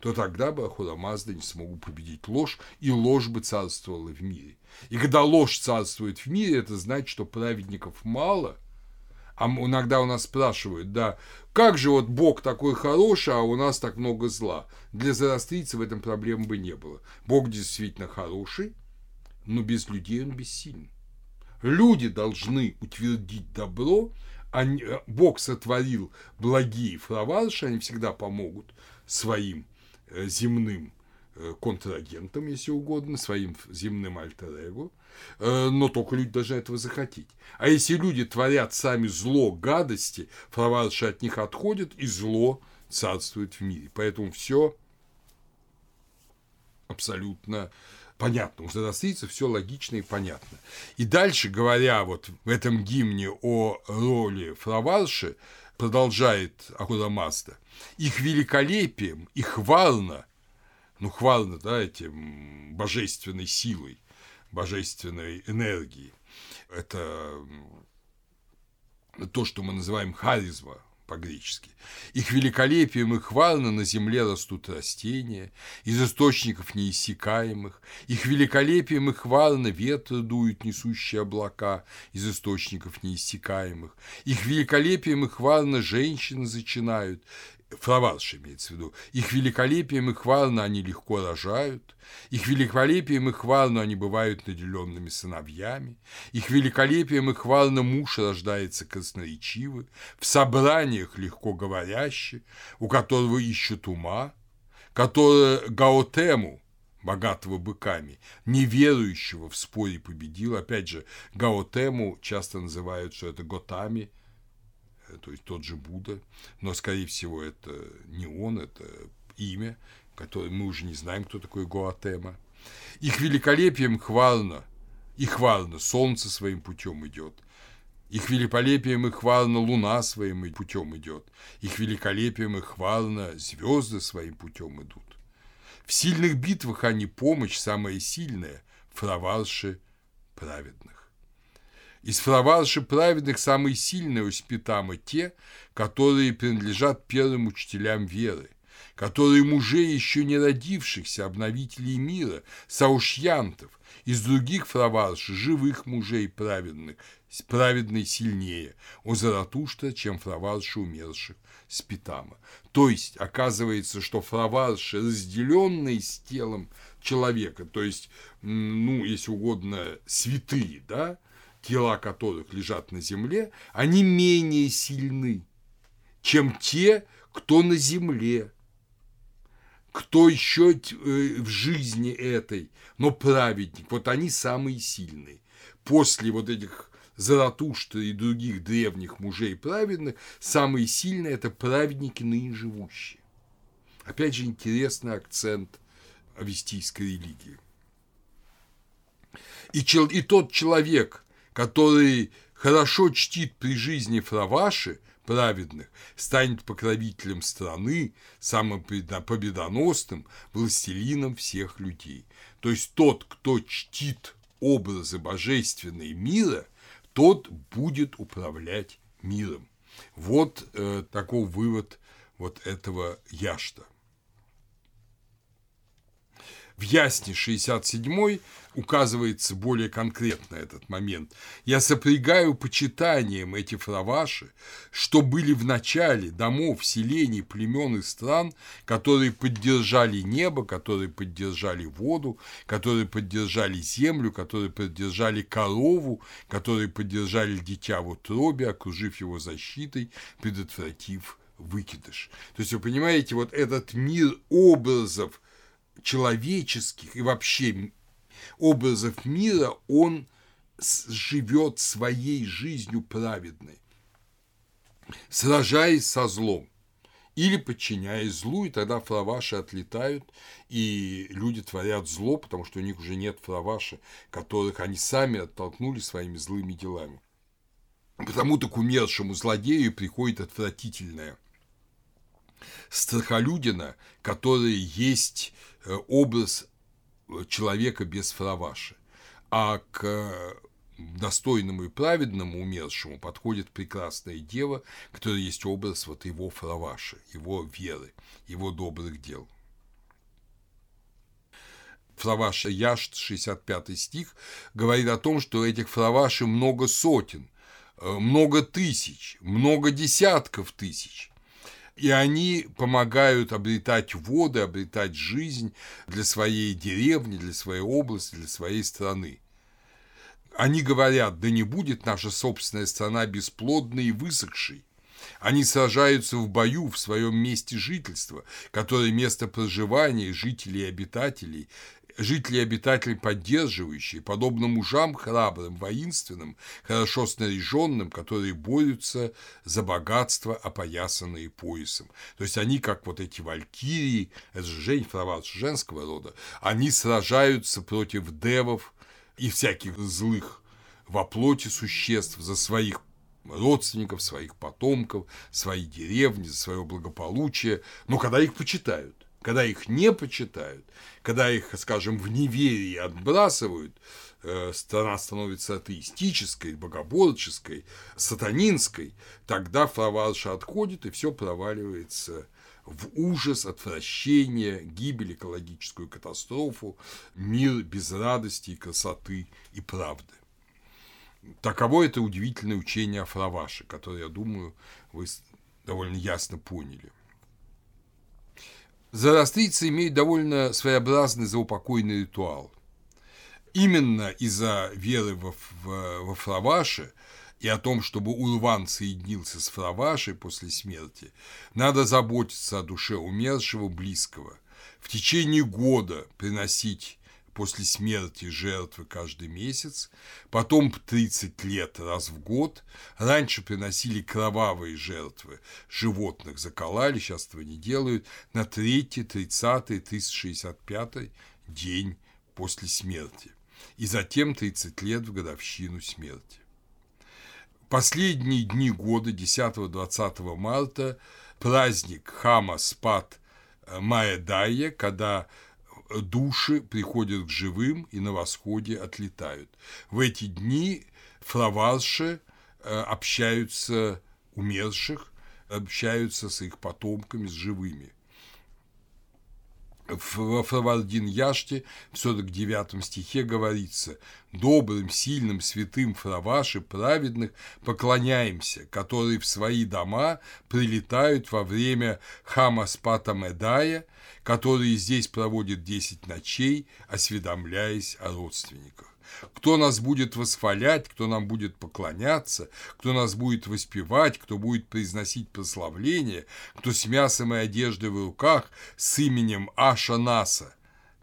то тогда бы Ахура не смог победить ложь, и ложь бы царствовала в мире. И когда ложь царствует в мире, это значит, что праведников мало. А иногда у нас спрашивают, да, как же вот Бог такой хороший, а у нас так много зла? Для зороастрийцев в этом проблем бы не было. Бог действительно хороший, но без людей он бессилен. Люди должны утвердить добро, э, Бог сотворил благие фраварши, они всегда помогут своим земным э, контрагентом, если угодно, своим земным альтер э, но только люди должны этого захотеть. А если люди творят сами зло, гадости, фраварши от них отходят, и зло царствует в мире. Поэтому все абсолютно понятно. У зороастрийцев все логично и понятно. И дальше, говоря вот в этом гимне о роли фраварши, продолжает Ахура Мазда, их великолепием и хвално, ну, хвално, да, этим божественной силой, божественной энергией. Это то, что мы называем харизма, по-гречески. Их великолепием и хвально на земле растут растения, из источников неиссякаемых. Их великолепием и хвально ветры дуют несущие облака из источников неиссякаемых. Их великолепием и хвально женщины зачинают, Флаварш имеется в виду. Их великолепием и хвально они легко рожают, их великолепием и хвально они бывают наделенными сыновьями, их великолепием и хвально муж рождается красноречивый, в собраниях легко говорящий, у которого ищут ума, который Гаотему, богатого быками, неверующего в споре победил. Опять же, Гаотему часто называют, что это Готами, то есть тот же Будда, но, скорее всего, это не он, это имя, которое мы уже не знаем, кто такой Гуатема. Их великолепием хвално, и хвално солнце своим путем идет, их великолепием и хвално луна своим путем идет, их великолепием и хвално звезды своим путем идут. В сильных битвах они помощь самая сильная, фраварши праведных. Из фраварши праведных самые сильные у спитамы те, которые принадлежат первым учителям веры, которые мужей еще не родившихся, обновителей мира, саушьянтов, из других фраварши, живых мужей праведных, праведный сильнее, у Заратушта, чем фраварши умерших спитама. То есть, оказывается, что фраварши, разделенные с телом человека, то есть, ну, если угодно, святые, да, тела которых лежат на земле, они менее сильны, чем те, кто на земле, кто еще э, в жизни этой, но праведник. Вот они самые сильные. После вот этих Заратушта и других древних мужей праведных, самые сильные – это праведники ныне живущие. Опять же, интересный акцент авестийской религии. И, чел, и тот человек, который хорошо чтит при жизни Фраваши, праведных, станет покровителем страны, самым победоносным властелином всех людей. То есть тот, кто чтит образы божественные мира, тот будет управлять миром. Вот э, такой вывод вот этого яшта. В Ясне 67 указывается более конкретно этот момент. Я сопрягаю почитанием эти фраваши, что были в начале домов, селений, племен и стран, которые поддержали небо, которые поддержали воду, которые поддержали землю, которые поддержали корову, которые поддержали дитя в утробе, окружив его защитой, предотвратив выкидыш. То есть, вы понимаете, вот этот мир образов человеческих и вообще образов мира, он живет своей жизнью праведной, сражаясь со злом или подчиняясь злу, и тогда фраваши отлетают, и люди творят зло, потому что у них уже нет фраваши, которых они сами оттолкнули своими злыми делами. Потому-то к умершему злодею приходит отвратительное страхолюдина, которая есть образ человека без фраваши. А к достойному и праведному умершему подходит прекрасная дева, которая есть образ вот его фраваши, его веры, его добрых дел. Фраваша Яшт, 65 стих, говорит о том, что этих фравашей много сотен, э, много тысяч, много десятков тысяч и они помогают обретать воды, обретать жизнь для своей деревни, для своей области, для своей страны. Они говорят, да не будет наша собственная страна бесплодной и высохшей. Они сражаются в бою в своем месте жительства, которое место проживания жителей и обитателей, жители и обитатели поддерживающие, подобно мужам храбрым, воинственным, хорошо снаряженным, которые борются за богатство, опоясанные поясом. То есть они, как вот эти валькирии, это же жень, фрават женского рода, они сражаются против девов и всяких злых во плоти существ за своих родственников, своих потомков, свои деревни, за свое благополучие, но когда их почитают. Когда их не почитают, когда их, скажем, в неверии отбрасывают, э, страна становится атеистической, богоборческой, сатанинской, тогда флаварша отходит, и все проваливается в ужас, отвращение, гибель, экологическую катастрофу, мир без радости, красоты и правды. Таково это удивительное учение о Фраваше, которое, я думаю, вы довольно ясно поняли. Зороастрийцы имеют довольно своеобразный заупокойный ритуал. Именно из-за веры во, во, во Фраваше и о том, чтобы Урван соединился с Фравашей после смерти, надо заботиться о душе умершего близкого, в течение года приносить после смерти жертвы каждый месяц, потом 30 лет раз в год. Раньше приносили кровавые жертвы, животных заколали, сейчас этого не делают, на 3, 30, 365 день после смерти. И затем 30 лет в годовщину смерти. Последние дни года, 10-20 марта, праздник Хама Спад Маэдайя, когда души приходят к живым и на восходе отлетают. В эти дни флаварши э, общаются умерших, общаются с их потомками, с живыми в Фравардин Яште в 49 стихе говорится «Добрым, сильным, святым Фраваши, праведных, поклоняемся, которые в свои дома прилетают во время Хамаспата Медая, которые здесь проводят десять ночей, осведомляясь о родственниках» кто нас будет восхвалять, кто нам будет поклоняться, кто нас будет воспевать, кто будет произносить прославление, кто с мясом и одеждой в руках, с именем Аша Наса,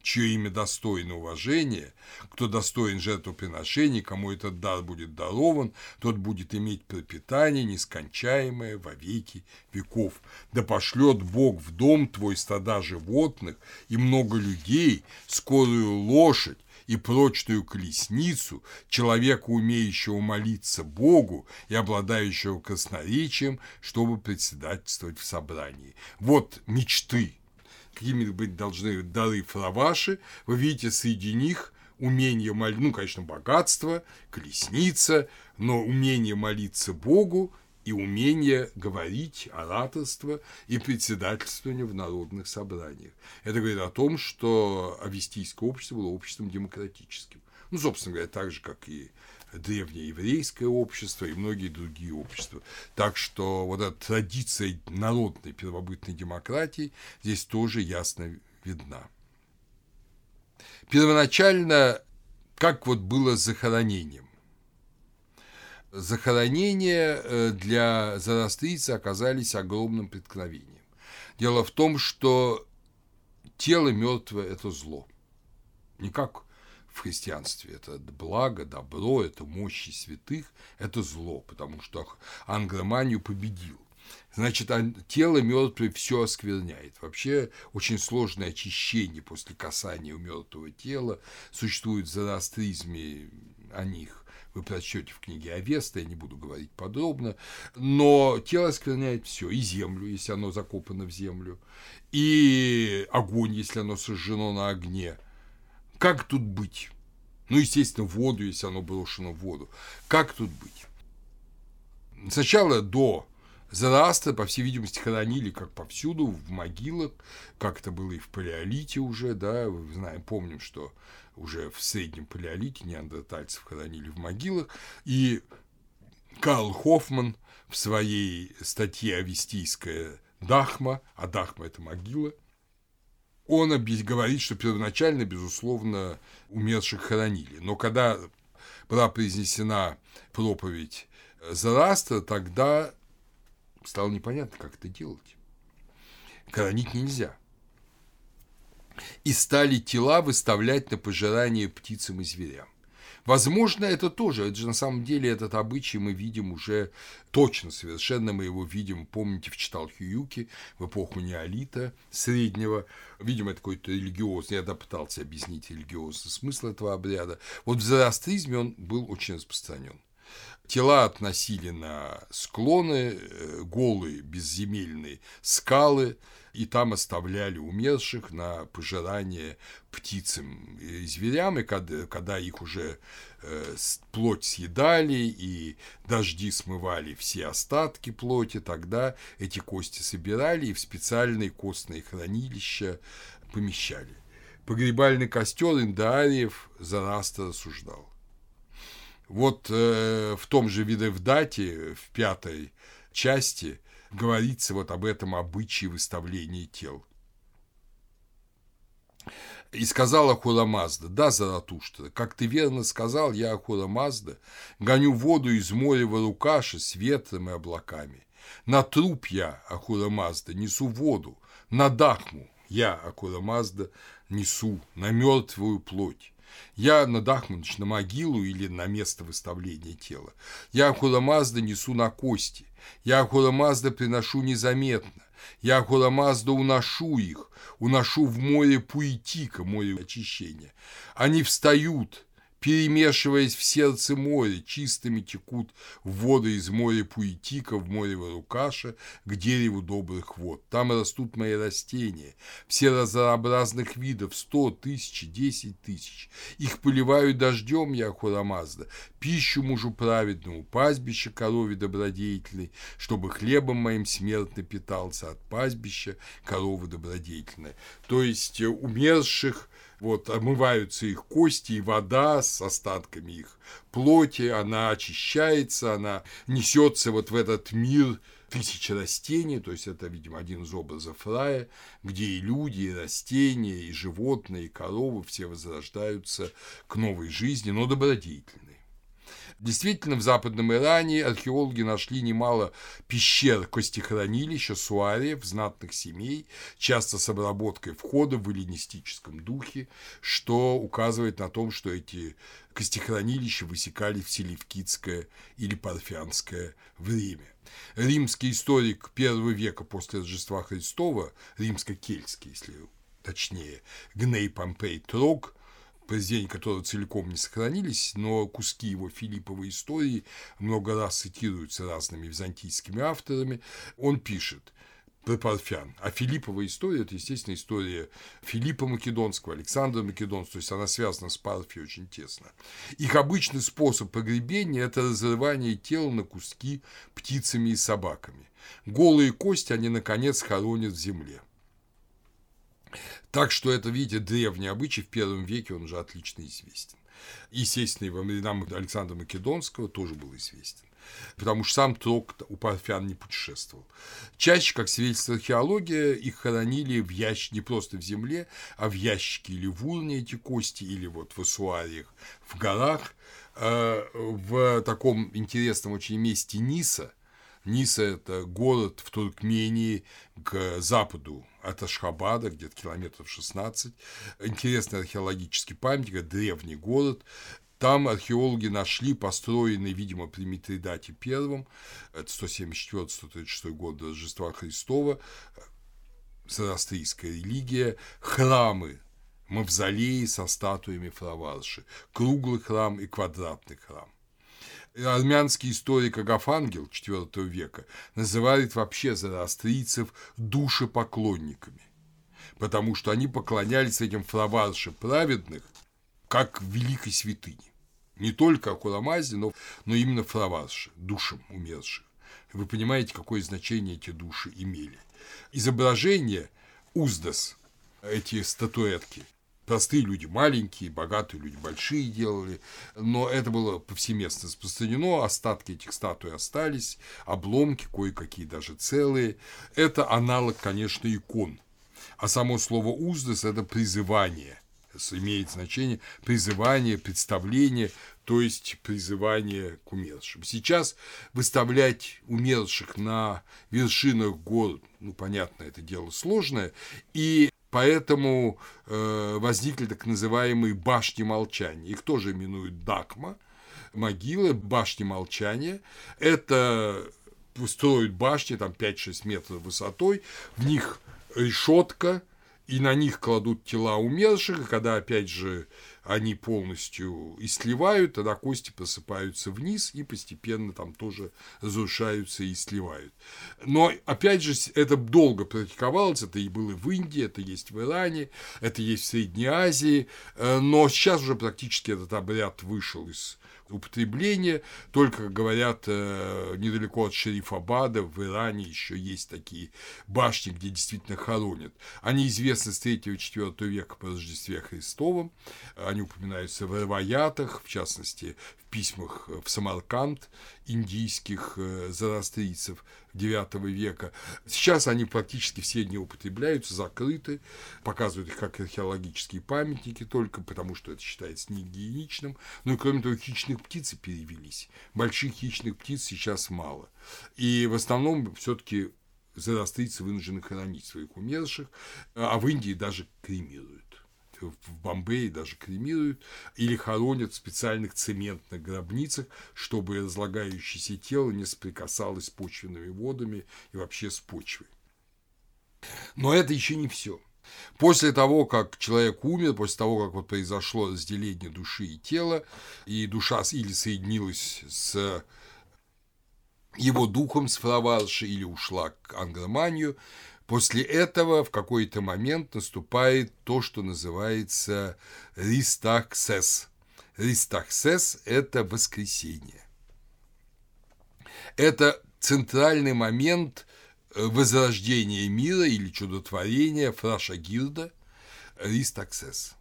чье имя достойно уважения, кто достоин жертвоприношений, кому этот дар будет дарован, тот будет иметь пропитание нескончаемое во веки веков. Да пошлет Бог в дом твой стада животных и много людей, скорую лошадь, и прочную колесницу, человека, умеющего молиться Богу и обладающего красноречием, чтобы председательствовать в собрании. Вот мечты какими быть должны дары фраваши, вы видите среди них умение молиться, ну, конечно, богатство, колесница, но умение молиться Богу и умение говорить, ораторство и председательствование в народных собраниях. Это говорит о том, что авестийское общество было обществом демократическим. Ну, собственно говоря, так же, как и древнее еврейское общество и многие другие общества. Так что вот эта традиция народной первобытной демократии здесь тоже ясно видна. Первоначально, как вот было с захоронением? Захоронения э, для зороастрийца оказались огромным преткновением. Дело в том, что тело мертвое – это зло. Не как в христианстве. Это благо, добро, это мощи святых, это зло, потому что англоманию победил. Значит, тело мертвое все оскверняет. Вообще очень сложное очищение после касания у мертвого тела. Существует в зороастризме о них вы прочтете в книге Авеста, я не буду говорить подробно, но тело оскверняет все, и землю, если оно закопано в землю, и огонь, если оно сожжено на огне, как тут быть? Ну, естественно, воду, если оно брошено в воду. Как тут быть? Сначала до Зороастра, по всей видимости, хоронили как повсюду, в могилах, как это было и в палеолите уже, да, знаем, помним, что уже в среднем палеолите неандертальцев хоронили в могилах, и Карл Хоффман в своей статье «Авестийская Дахма», а Дахма – это могила – он говорит, что первоначально, безусловно, умерших хоронили. Но когда была произнесена проповедь Зарастра, тогда стало непонятно, как это делать. Хоронить нельзя. И стали тела выставлять на пожирание птицам и зверям. Возможно, это тоже, это же на самом деле этот обычай мы видим уже точно, совершенно мы его видим, помните, в Читалхиюке в эпоху неолита среднего, видимо, это какой-то религиозный, я допытался объяснить религиозный смысл этого обряда. Вот в зороастризме он был очень распространен. Тела относили на склоны, э, голые, безземельные скалы, и там оставляли умерших на пожирание птицам и зверям, и когда, когда их уже э, плоть съедали, и дожди смывали все остатки плоти, тогда эти кости собирали и в специальные костные хранилища помещали. Погребальный костер Индаариев Зараста рассуждал. Вот э, в том же Видевдате, в пятой части, говорится вот об этом обычае выставления тел. И сказала Ахура Мазда, да, Заратуштра, как ты верно сказал, я Ахура Мазда, гоню воду из моря Варукаши с ветром и облаками. На труп я, Ахура Мазда, несу воду, на Дахму я, Ахура Мазда, несу, на мертвую плоть. Я на Дахманыч, на могилу или на место выставления тела. Я Ахурамазда несу на кости. Я Ахурамазда приношу незаметно. Я Ахурамазда уношу их, уношу в море Пуитика, море очищения. Они встают, перемешиваясь в сердце моря, чистыми текут воды из моря Пуитика в море Варукаша к дереву добрых вод. Там растут мои растения, все разнообразных видов, сто тысяч, десять тысяч. Их поливаю дождем, я Хурамазда, пищу мужу праведному, пастбище корове добродетельной, чтобы хлебом моим смертно питался от пастбища коровы добродетельной. То есть э, умерших вот омываются их кости и вода с остатками их плоти, она очищается, она несется вот в этот мир тысячи растений, то есть это, видимо, один из образов рая, где и люди, и растения, и животные, и коровы все возрождаются к новой жизни, но добродетельные. Действительно, в Западном Иране археологи нашли немало пещер костехранилища, суариев, знатных семей, часто с обработкой входа в эллинистическом духе, что указывает на том, что эти костехранилища высекали в селевкидское или парфянское время. Римский историк первого века после Рождества Христова, римско-кельтский, если точнее, Гней Помпей Трог, произведения которого целиком не сохранились, но куски его Филипповой истории много раз цитируются разными византийскими авторами, он пишет про Парфян. А Филиппова история – это, естественно, история Филиппа Македонского, Александра Македонского, то есть она связана с Парфией очень тесно. Их обычный способ погребения – это разрывание тела на куски птицами и собаками. Голые кости они, наконец, хоронят в земле. Так что это, видите, древний обычай, в первом веке он уже отлично известен. Естественно, и во времена Александра Македонского тоже был известен потому что сам Трок у парфян не путешествовал. Чаще, как свидетельствует археология, их хоронили в ящике, не просто в земле, а в ящике или в урне эти кости, или вот в эссуариях в горах, э, в таком интересном очень месте Ниса – Ниса – это город в Туркмении к западу от Ашхабада, где-то километров 16. Интересный археологический памятник, древний город. Там археологи нашли построенный, видимо, при Митридате I, это 174-136 год до Рождества Христова, зороастрийская религия, храмы, мавзолеи со статуями Фраварши, круглый храм и квадратный храм армянский историк Агафангел IV века называет вообще зороастрийцев душепоклонниками, потому что они поклонялись этим флаварше праведных, как великой святыне. Не только Акуламазе, но, но именно флаварше, душам умерших. Вы понимаете, какое значение эти души имели. Изображение Уздас, эти статуэтки, простые люди маленькие, богатые люди большие делали, но это было повсеместно распространено, остатки этих статуй остались, обломки кое-какие даже целые. Это аналог, конечно, икон. А само слово «уздас» – это призывание, имеет значение призывание, представление, то есть призывание к умершим. Сейчас выставлять умерших на вершинах гор, ну, понятно, это дело сложное, и Поэтому э, возникли так называемые башни молчания. Их тоже именуют Дакма, могилы, башни молчания. Это строят башни, там 5-6 метров высотой, в них решетка, и на них кладут тела умерших, и когда, опять же, они полностью и сливают, тогда кости просыпаются вниз и постепенно там тоже разрушаются и сливают. Но, опять же, это долго практиковалось, это и было в Индии, это есть в Иране, это есть в Средней Азии, э, но сейчас уже практически этот обряд вышел из употребления. Только, говорят, э, недалеко от Шерифабада в Иране еще есть такие башни, где действительно хоронят. Они известны с 3-4 века по Рождестве Христовом. Они упоминаются в Раваятах, в частности, в письмах в Самарканд индийских э, зороастрийцев IX века. Сейчас они практически все не употребляются, закрыты, показывают их как археологические памятники только, потому что это считается негигиеничным. Ну и кроме того, хищных птиц перевелись. Больших хищных птиц сейчас мало. И в основном все-таки зороастрийцы вынуждены хоронить своих умерших, а в Индии даже кремируют в Бомбее даже кремируют или хоронят в специальных цементных гробницах, чтобы разлагающееся тело не соприкасалось с почвенными водами и вообще с почвой. Но это еще не все. После того, как человек умер, после того, как вот произошло разделение души и тела, и душа или соединилась с его духом, с флаваршей, или ушла к ангроманию, После этого в какой-то момент наступает то, что называется ристахсес. Ристахсес – это воскресенье. Это центральный момент э, возрождения мира или чудотворения Фраша Гилда Ристаксес.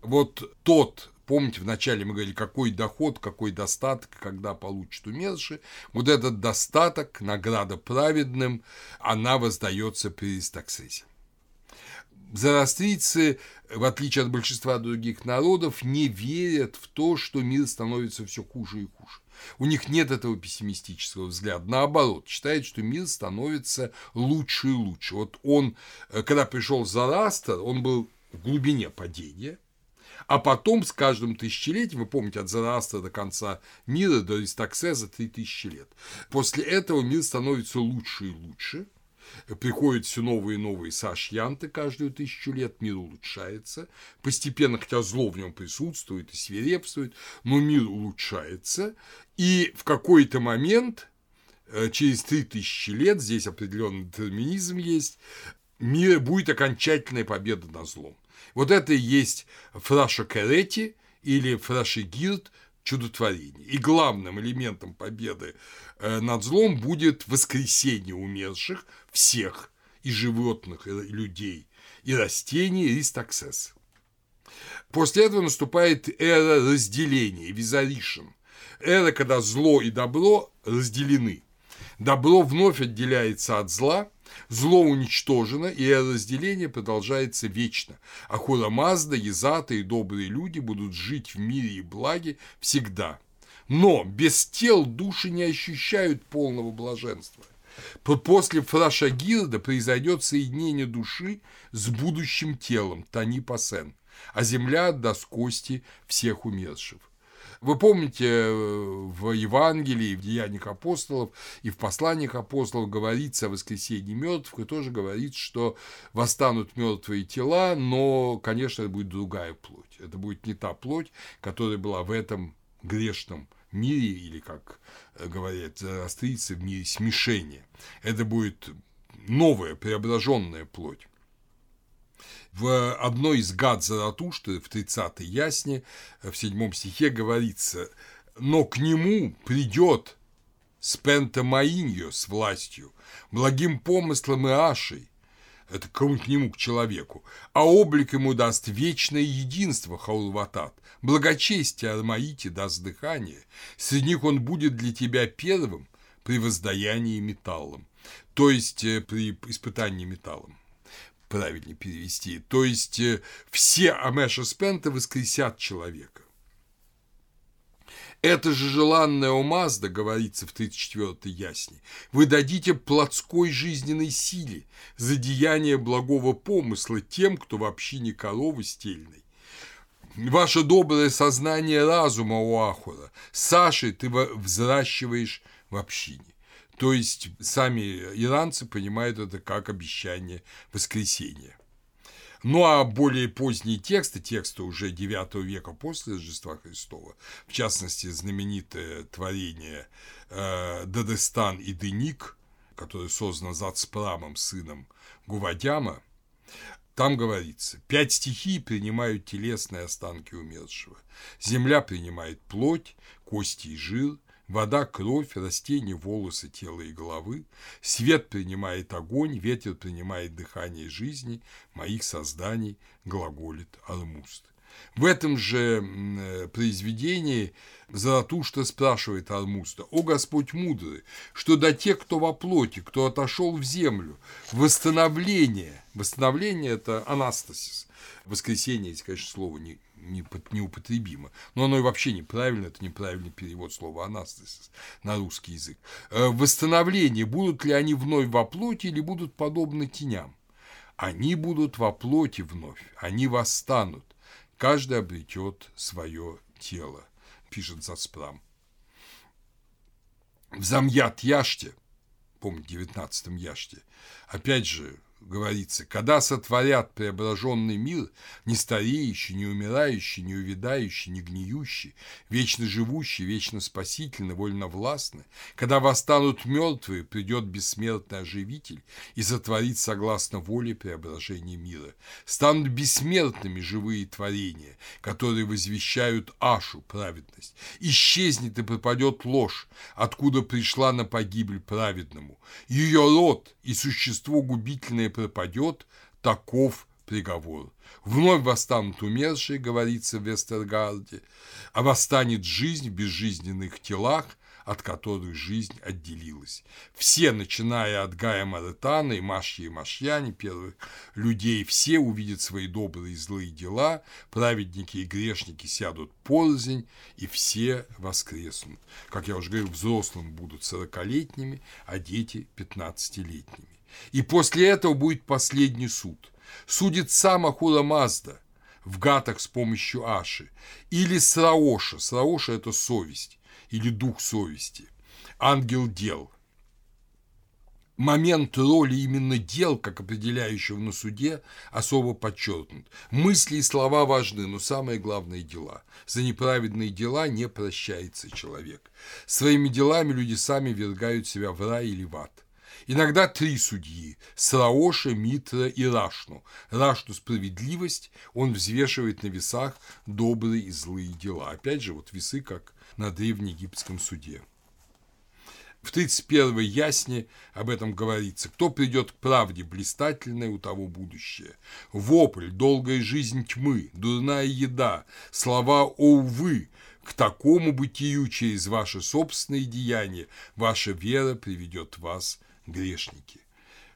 Вот тот Помните, вначале мы говорили, какой доход, какой достаток, когда получит умерший. Вот этот достаток, награда праведным, она воздается при Истаксисе. Зороастрийцы, в отличие от большинства других народов, не верят в то, что мир становится все хуже и хуже. У них нет этого пессимистического взгляда. Наоборот, считает, что мир становится лучше и лучше. Вот он, э, когда пришел Зарастер, он был в глубине падения, а потом с каждым тысячелетием, вы помните, от Зарастра до конца мира, до Аристоксеза, три тысячи лет. После этого мир становится лучше и лучше – приходят все новые и новые сашьянты каждую тысячу лет, мир улучшается, постепенно, хотя зло в нем присутствует и свирепствует, но мир улучшается, и в какой-то момент, э, через три тысячи лет, здесь определенный детерминизм есть, мир будет окончательная победа над злом. Вот это и есть Фраша Керети или Фрашигирд чудотворение. И главным элементом победы э, над злом будет воскресение умерших всех, и животных, и людей, и растений, и ристаксес. После этого наступает эра разделения, визаришн. Эра, когда зло и добро разделены. Добро вновь отделяется от зла, Зло уничтожено, и разделение продолжается вечно. Ахура Мазда, Езата и добрые люди будут жить в мире и благе всегда. Но без тел души не ощущают полного блаженства. После фраша Гирда произойдет соединение души с будущим телом Тани Пасен, а земля отдаст кости всех умерших. Вы помните, э, в Евангелии, в Деяниях апостолов и в посланиях апостолов говорится о воскресении мертвых, и тоже говорится, что восстанут мертвые тела, но, конечно, это будет другая плоть. Это будет не та плоть, которая была в этом грешном мире, или, как э, говорят австрийцы, в мире смешения. Это будет новая, преображенная плоть. В одной из гад Заратушты, в 30-й ясне, в 7 стихе говорится «Но к нему придет с пентамаинью, с властью, благим помыслом и ашей, это к нему, к человеку, а облик ему даст вечное единство, Хаулватат, благочестие Армаите даст дыхание, среди них он будет для тебя первым при воздаянии металлом, то есть э, при испытании металлом правильнее перевести. То есть э, все Амеша Спента воскресят человека. Это же желанная умазда, говорится в 34-й ясне, вы дадите плотской жизненной силе за деяние благого помысла тем, кто вообще не коровы стельной. Ваше доброе сознание разума, Уахура, Сашей ты взращиваешь в общине. То есть сами иранцы понимают это как обещание воскресения. Ну а более поздние тексты, тексты уже IX века после Рождества Христова, в частности, знаменитое творение э, Дадестан и Деник, которое создано Зацпрамом, сыном Гувадяма, там говорится, пять стихий принимают телесные останки умершего. Земля принимает плоть, кости и жир, Вода – кровь, растения – волосы, тело и головы. Свет принимает огонь, ветер принимает дыхание жизни, моих созданий, глаголит Армуст. В этом же э, произведении Заратушта спрашивает Армуста, «О Господь мудрый, что до тех, кто во плоти, кто отошел в землю, восстановление, восстановление – это анастасис, воскресение, здесь, конечно, слово не, неупотребимо. Но оно и вообще неправильно, это неправильный перевод слова анастасис на русский язык. Э, восстановление, будут ли они вновь во плоти или будут подобны теням? Они будут во плоти вновь, они восстанут, каждый обретет свое тело, пишет Заспрам. В Замьят Яште, помните, в 19 Яште, опять же, говорится, когда сотворят преображенный мир, не стареющий, не умирающий, не увядающий, не гниющий, вечно живущий, вечно спасительный, вольновластный, когда восстанут мертвые, придет бессмертный оживитель и сотворит согласно воле преображения мира. Станут бессмертными живые творения, которые возвещают Ашу, праведность. Исчезнет и пропадет ложь, откуда пришла на погибель праведному. Ее род и существо губительное пропадет, таков приговор. Вновь восстанут умершие, говорится в Вестергарде, а восстанет жизнь в безжизненных телах, от которых жизнь отделилась. Все, начиная от Гая Маретана и Машьи и Машьяни, первых людей, все увидят свои добрые и злые дела, праведники и грешники сядут порознь, и все воскреснут. Как я уже говорил, взрослым будут сорокалетними, а дети пятнадцатилетними. И после этого будет последний суд. Судит сам Ахура Мазда в гатах с помощью Аши. Или Сраоша. Сраоша – это совесть или дух совести. Ангел дел. Момент роли именно дел, как определяющего на суде, особо подчеркнут. Мысли и слова важны, но самое главное – дела. За неправедные дела не прощается человек. Своими делами люди сами вергают себя в рай или в ад. Иногда три судьи – Сраоша, Митра и Рашну. Рашну – справедливость, он взвешивает на весах добрые и злые дела. Опять же, вот весы, как на древнеегипетском суде. В 31 ясне об этом говорится. Кто придет к правде блистательной, у того будущее. Вопль, долгая жизнь тьмы, дурная еда, слова «о, увы», к такому бытию через ваши собственные деяния ваша вера приведет вас грешники.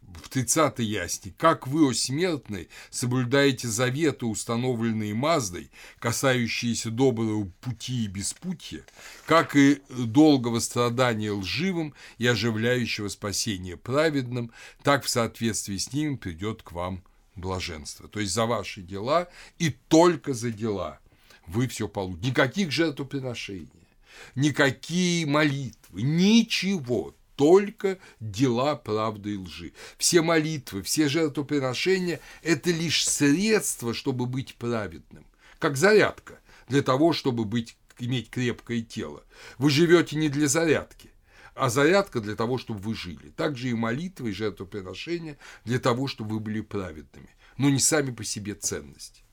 В 30 ясне, как вы, о смертные, соблюдаете заветы, установленные Маздой, касающиеся доброго пути и беспутья, как и долгого страдания лживым и оживляющего спасения праведным, так в соответствии с ним придет к вам блаженство. То есть за ваши дела и только за дела вы все получите. Никаких жертвоприношений, никакие молитвы, ничего только дела правды и лжи. Все молитвы, все жертвоприношения – это лишь средство, чтобы быть праведным, как зарядка для того, чтобы быть, иметь крепкое тело. Вы живете не для зарядки, а зарядка для того, чтобы вы жили. Также и молитвы, и жертвоприношения для того, чтобы вы были праведными, но не сами по себе ценности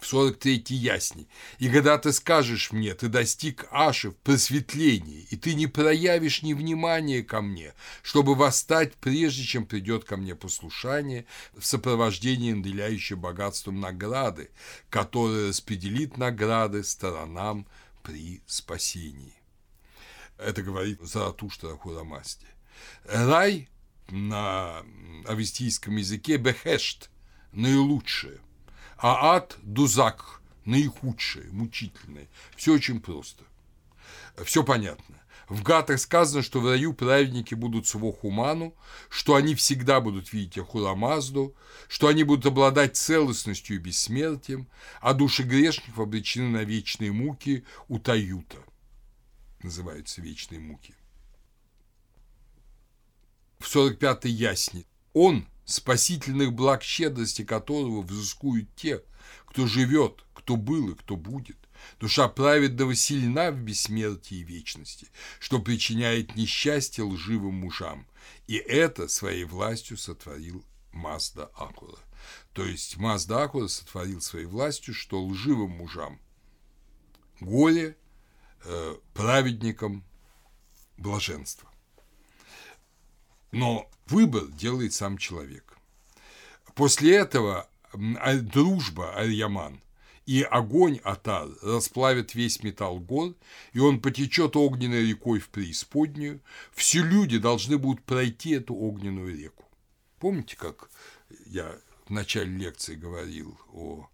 в 43-й ясни. И когда ты скажешь мне, ты достиг Аши в просветлении, и ты не проявишь ни внимания ко мне, чтобы восстать, прежде чем придет ко мне послушание в сопровождении наделяющей богатством награды, которая распределит награды сторонам при спасении. Это говорит Заратуштра Хурамасти. Рай на авестийском языке бехешт – наилучшее а ад – дузак, наихудшее, мучительное. Все очень просто. Все понятно. В Гатах сказано, что в раю праведники будут свохуману, что они всегда будут видеть Ахурамазду, что они будут обладать целостностью и бессмертием, а души грешников обречены на вечные муки у Таюта. Называются вечные муки. В 45-й ясне. Он, спасительных благ щедрости которого взыскуют те, кто живет, кто был и кто будет. Душа праведного сильна в бессмертии и вечности, что причиняет несчастье лживым мужам, и это своей властью сотворил Мазда Акура. То есть Мазда Акура сотворил своей властью, что лживым мужам горе, э, праведникам блаженство. Но выбор делает сам человек. После этого а, дружба Арьяман и огонь Атар расплавят весь металл гор, и он потечет огненной рекой в преисподнюю. Все люди должны будут пройти эту огненную реку. Помните, как я в начале лекции говорил о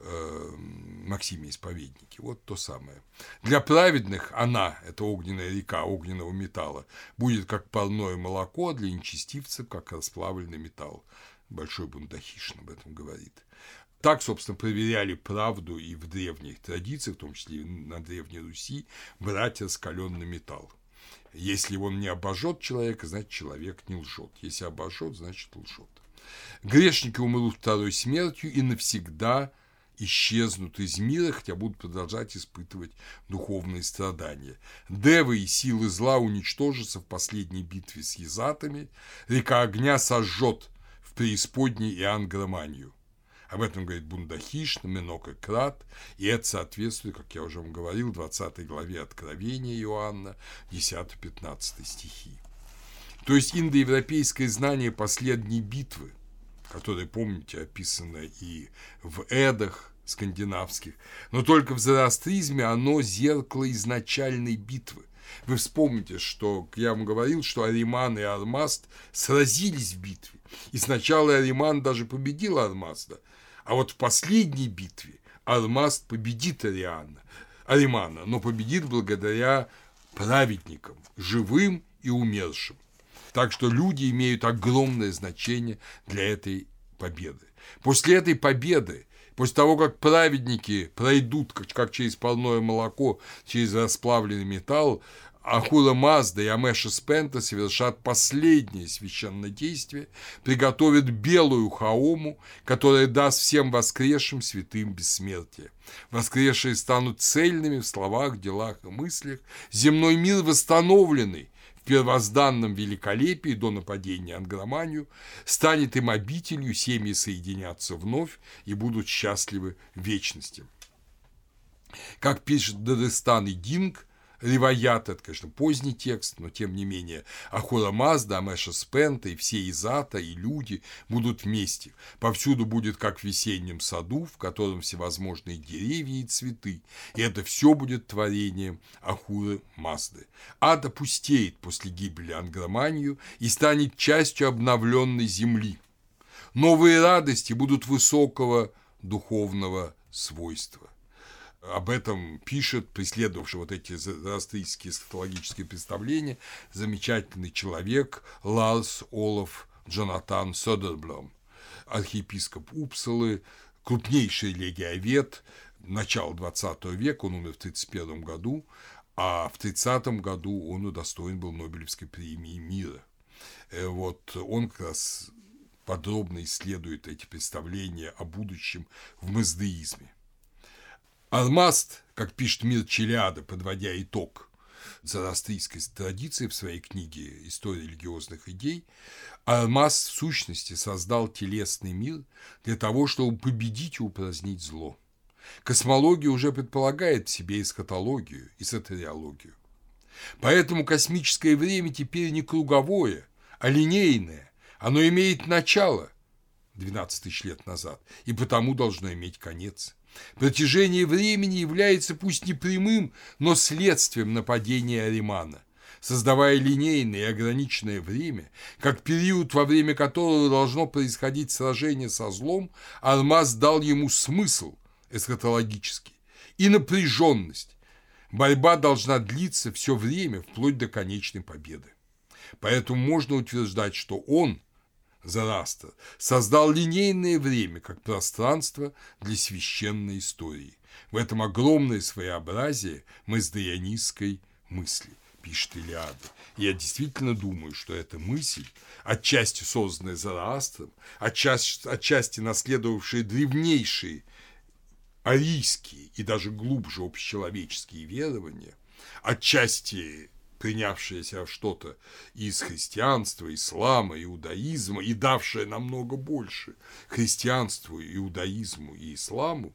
э, Максиме Исповеднике. Вот то самое. Для праведных она, эта огненная река огненного металла, будет как парное молоко, а для нечестивцев как расплавленный металл. Большой Бундахишин об этом говорит. Так, собственно, проверяли правду и в древних традициях, в том числе и на Древней Руси, брать раскаленный металл. Если он не обожжет человека, значит, человек не лжет. Если обожжет, значит, лжет. Грешники умрут второй смертью и навсегда исчезнут из мира, хотя будут продолжать испытывать духовные страдания. Девы и силы зла уничтожатся в последней битве с язатами, река огня сожжет в преисподней и ангроманию. Об этом говорит Бундахиш, и Крат, и это соответствует, как я уже вам говорил, 20 главе Откровения Иоанна, 10-15 стихи. То есть индоевропейское знание последней битвы, которое, помните, описано и в Эдах скандинавских, но только в зороастризме оно зеркало изначальной битвы, Вы вспомните, что я вам говорил, что Ариман и Армаст сразились в битве. И сначала Ариман даже победил Армаста, а вот в последней битве Армаст победит Ариана, Аримана, но победит благодаря праведникам, живым и умершим. Так что люди имеют огромное значение для этой победы. После этой победы, после того, как праведники пройдут, как, как через полное молоко, через расплавленный металл, Ахура Мазда и Амеша Спента совершат последнее священное действие, приготовят белую хаому, которая даст всем воскресшим святым бессмертие. Воскресшие станут цельными в словах, делах и мыслях, земной мир восстановленный, первозданном великолепии до нападения Ангроманию, станет им обителью, семьи соединятся вновь и будут счастливы вечности. Как пишет Дагестан и Динг, Реваят – это, конечно, поздний текст, но тем не менее Ахура Мазда, Амеша Спента и все Изата и люди будут вместе. Повсюду будет, как в весеннем саду, в котором всевозможные деревья и цветы. И это все будет творением Ахуры Мазды. Ад опустеет после гибели Ангроманию и станет частью обновленной земли. Новые радости будут высокого духовного свойства об этом пишет, преследовавший вот эти зороастрийские эсхатологические представления, замечательный человек Ларс Олаф Джонатан Содерблом, архиепископ Упсалы, крупнейший легиовед начала XX века, он умер в 1931 году, а в 30 году он удостоен был Нобелевской премии мира. Э, вот он как раз подробно исследует эти представления о будущем в маздеизме. Алмаст, как пишет Мир Челиада, подводя итог зороастрийской традиции в своей книге «История религиозных идей», Алмаз в сущности создал телесный мир для того, чтобы победить и упразднить зло. Космология уже предполагает в себе эсхатологию и сатериологию. Поэтому космическое время теперь не круговое, а линейное. Оно имеет начало 12 тысяч лет назад и потому должно иметь конец. Протяжение времени является пусть не прямым, но следствием нападения Аримана, создавая линейное и ограниченное время, как период, во время которого должно происходить сражение со злом, Алмаз дал ему смысл эсхатологический и напряженность. Борьба должна длиться все время, вплоть до конечной победы. Поэтому можно утверждать, что он – Зороастр создал линейное время как пространство для священной истории. В этом огромное своеобразие маздеянистской мысли, пишет Илиада. Я действительно думаю, что эта мысль, отчасти созданная Зороастром, отчасти, отчасти наследовавшая древнейшие арийские и даже глубже общечеловеческие верования, отчасти принявшаяся что-то из христианства, ислама, иудаизма и давшая намного больше христианству, иудаизму и исламу,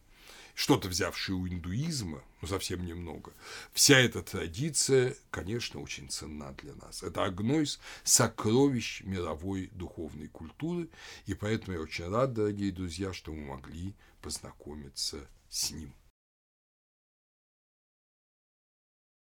что-то взявшее у индуизма, но совсем немного. Вся эта традиция, конечно, очень ценна для нас. Это одно из сокровищ мировой духовной культуры, и поэтому я очень рад, дорогие друзья, что мы могли познакомиться с ним.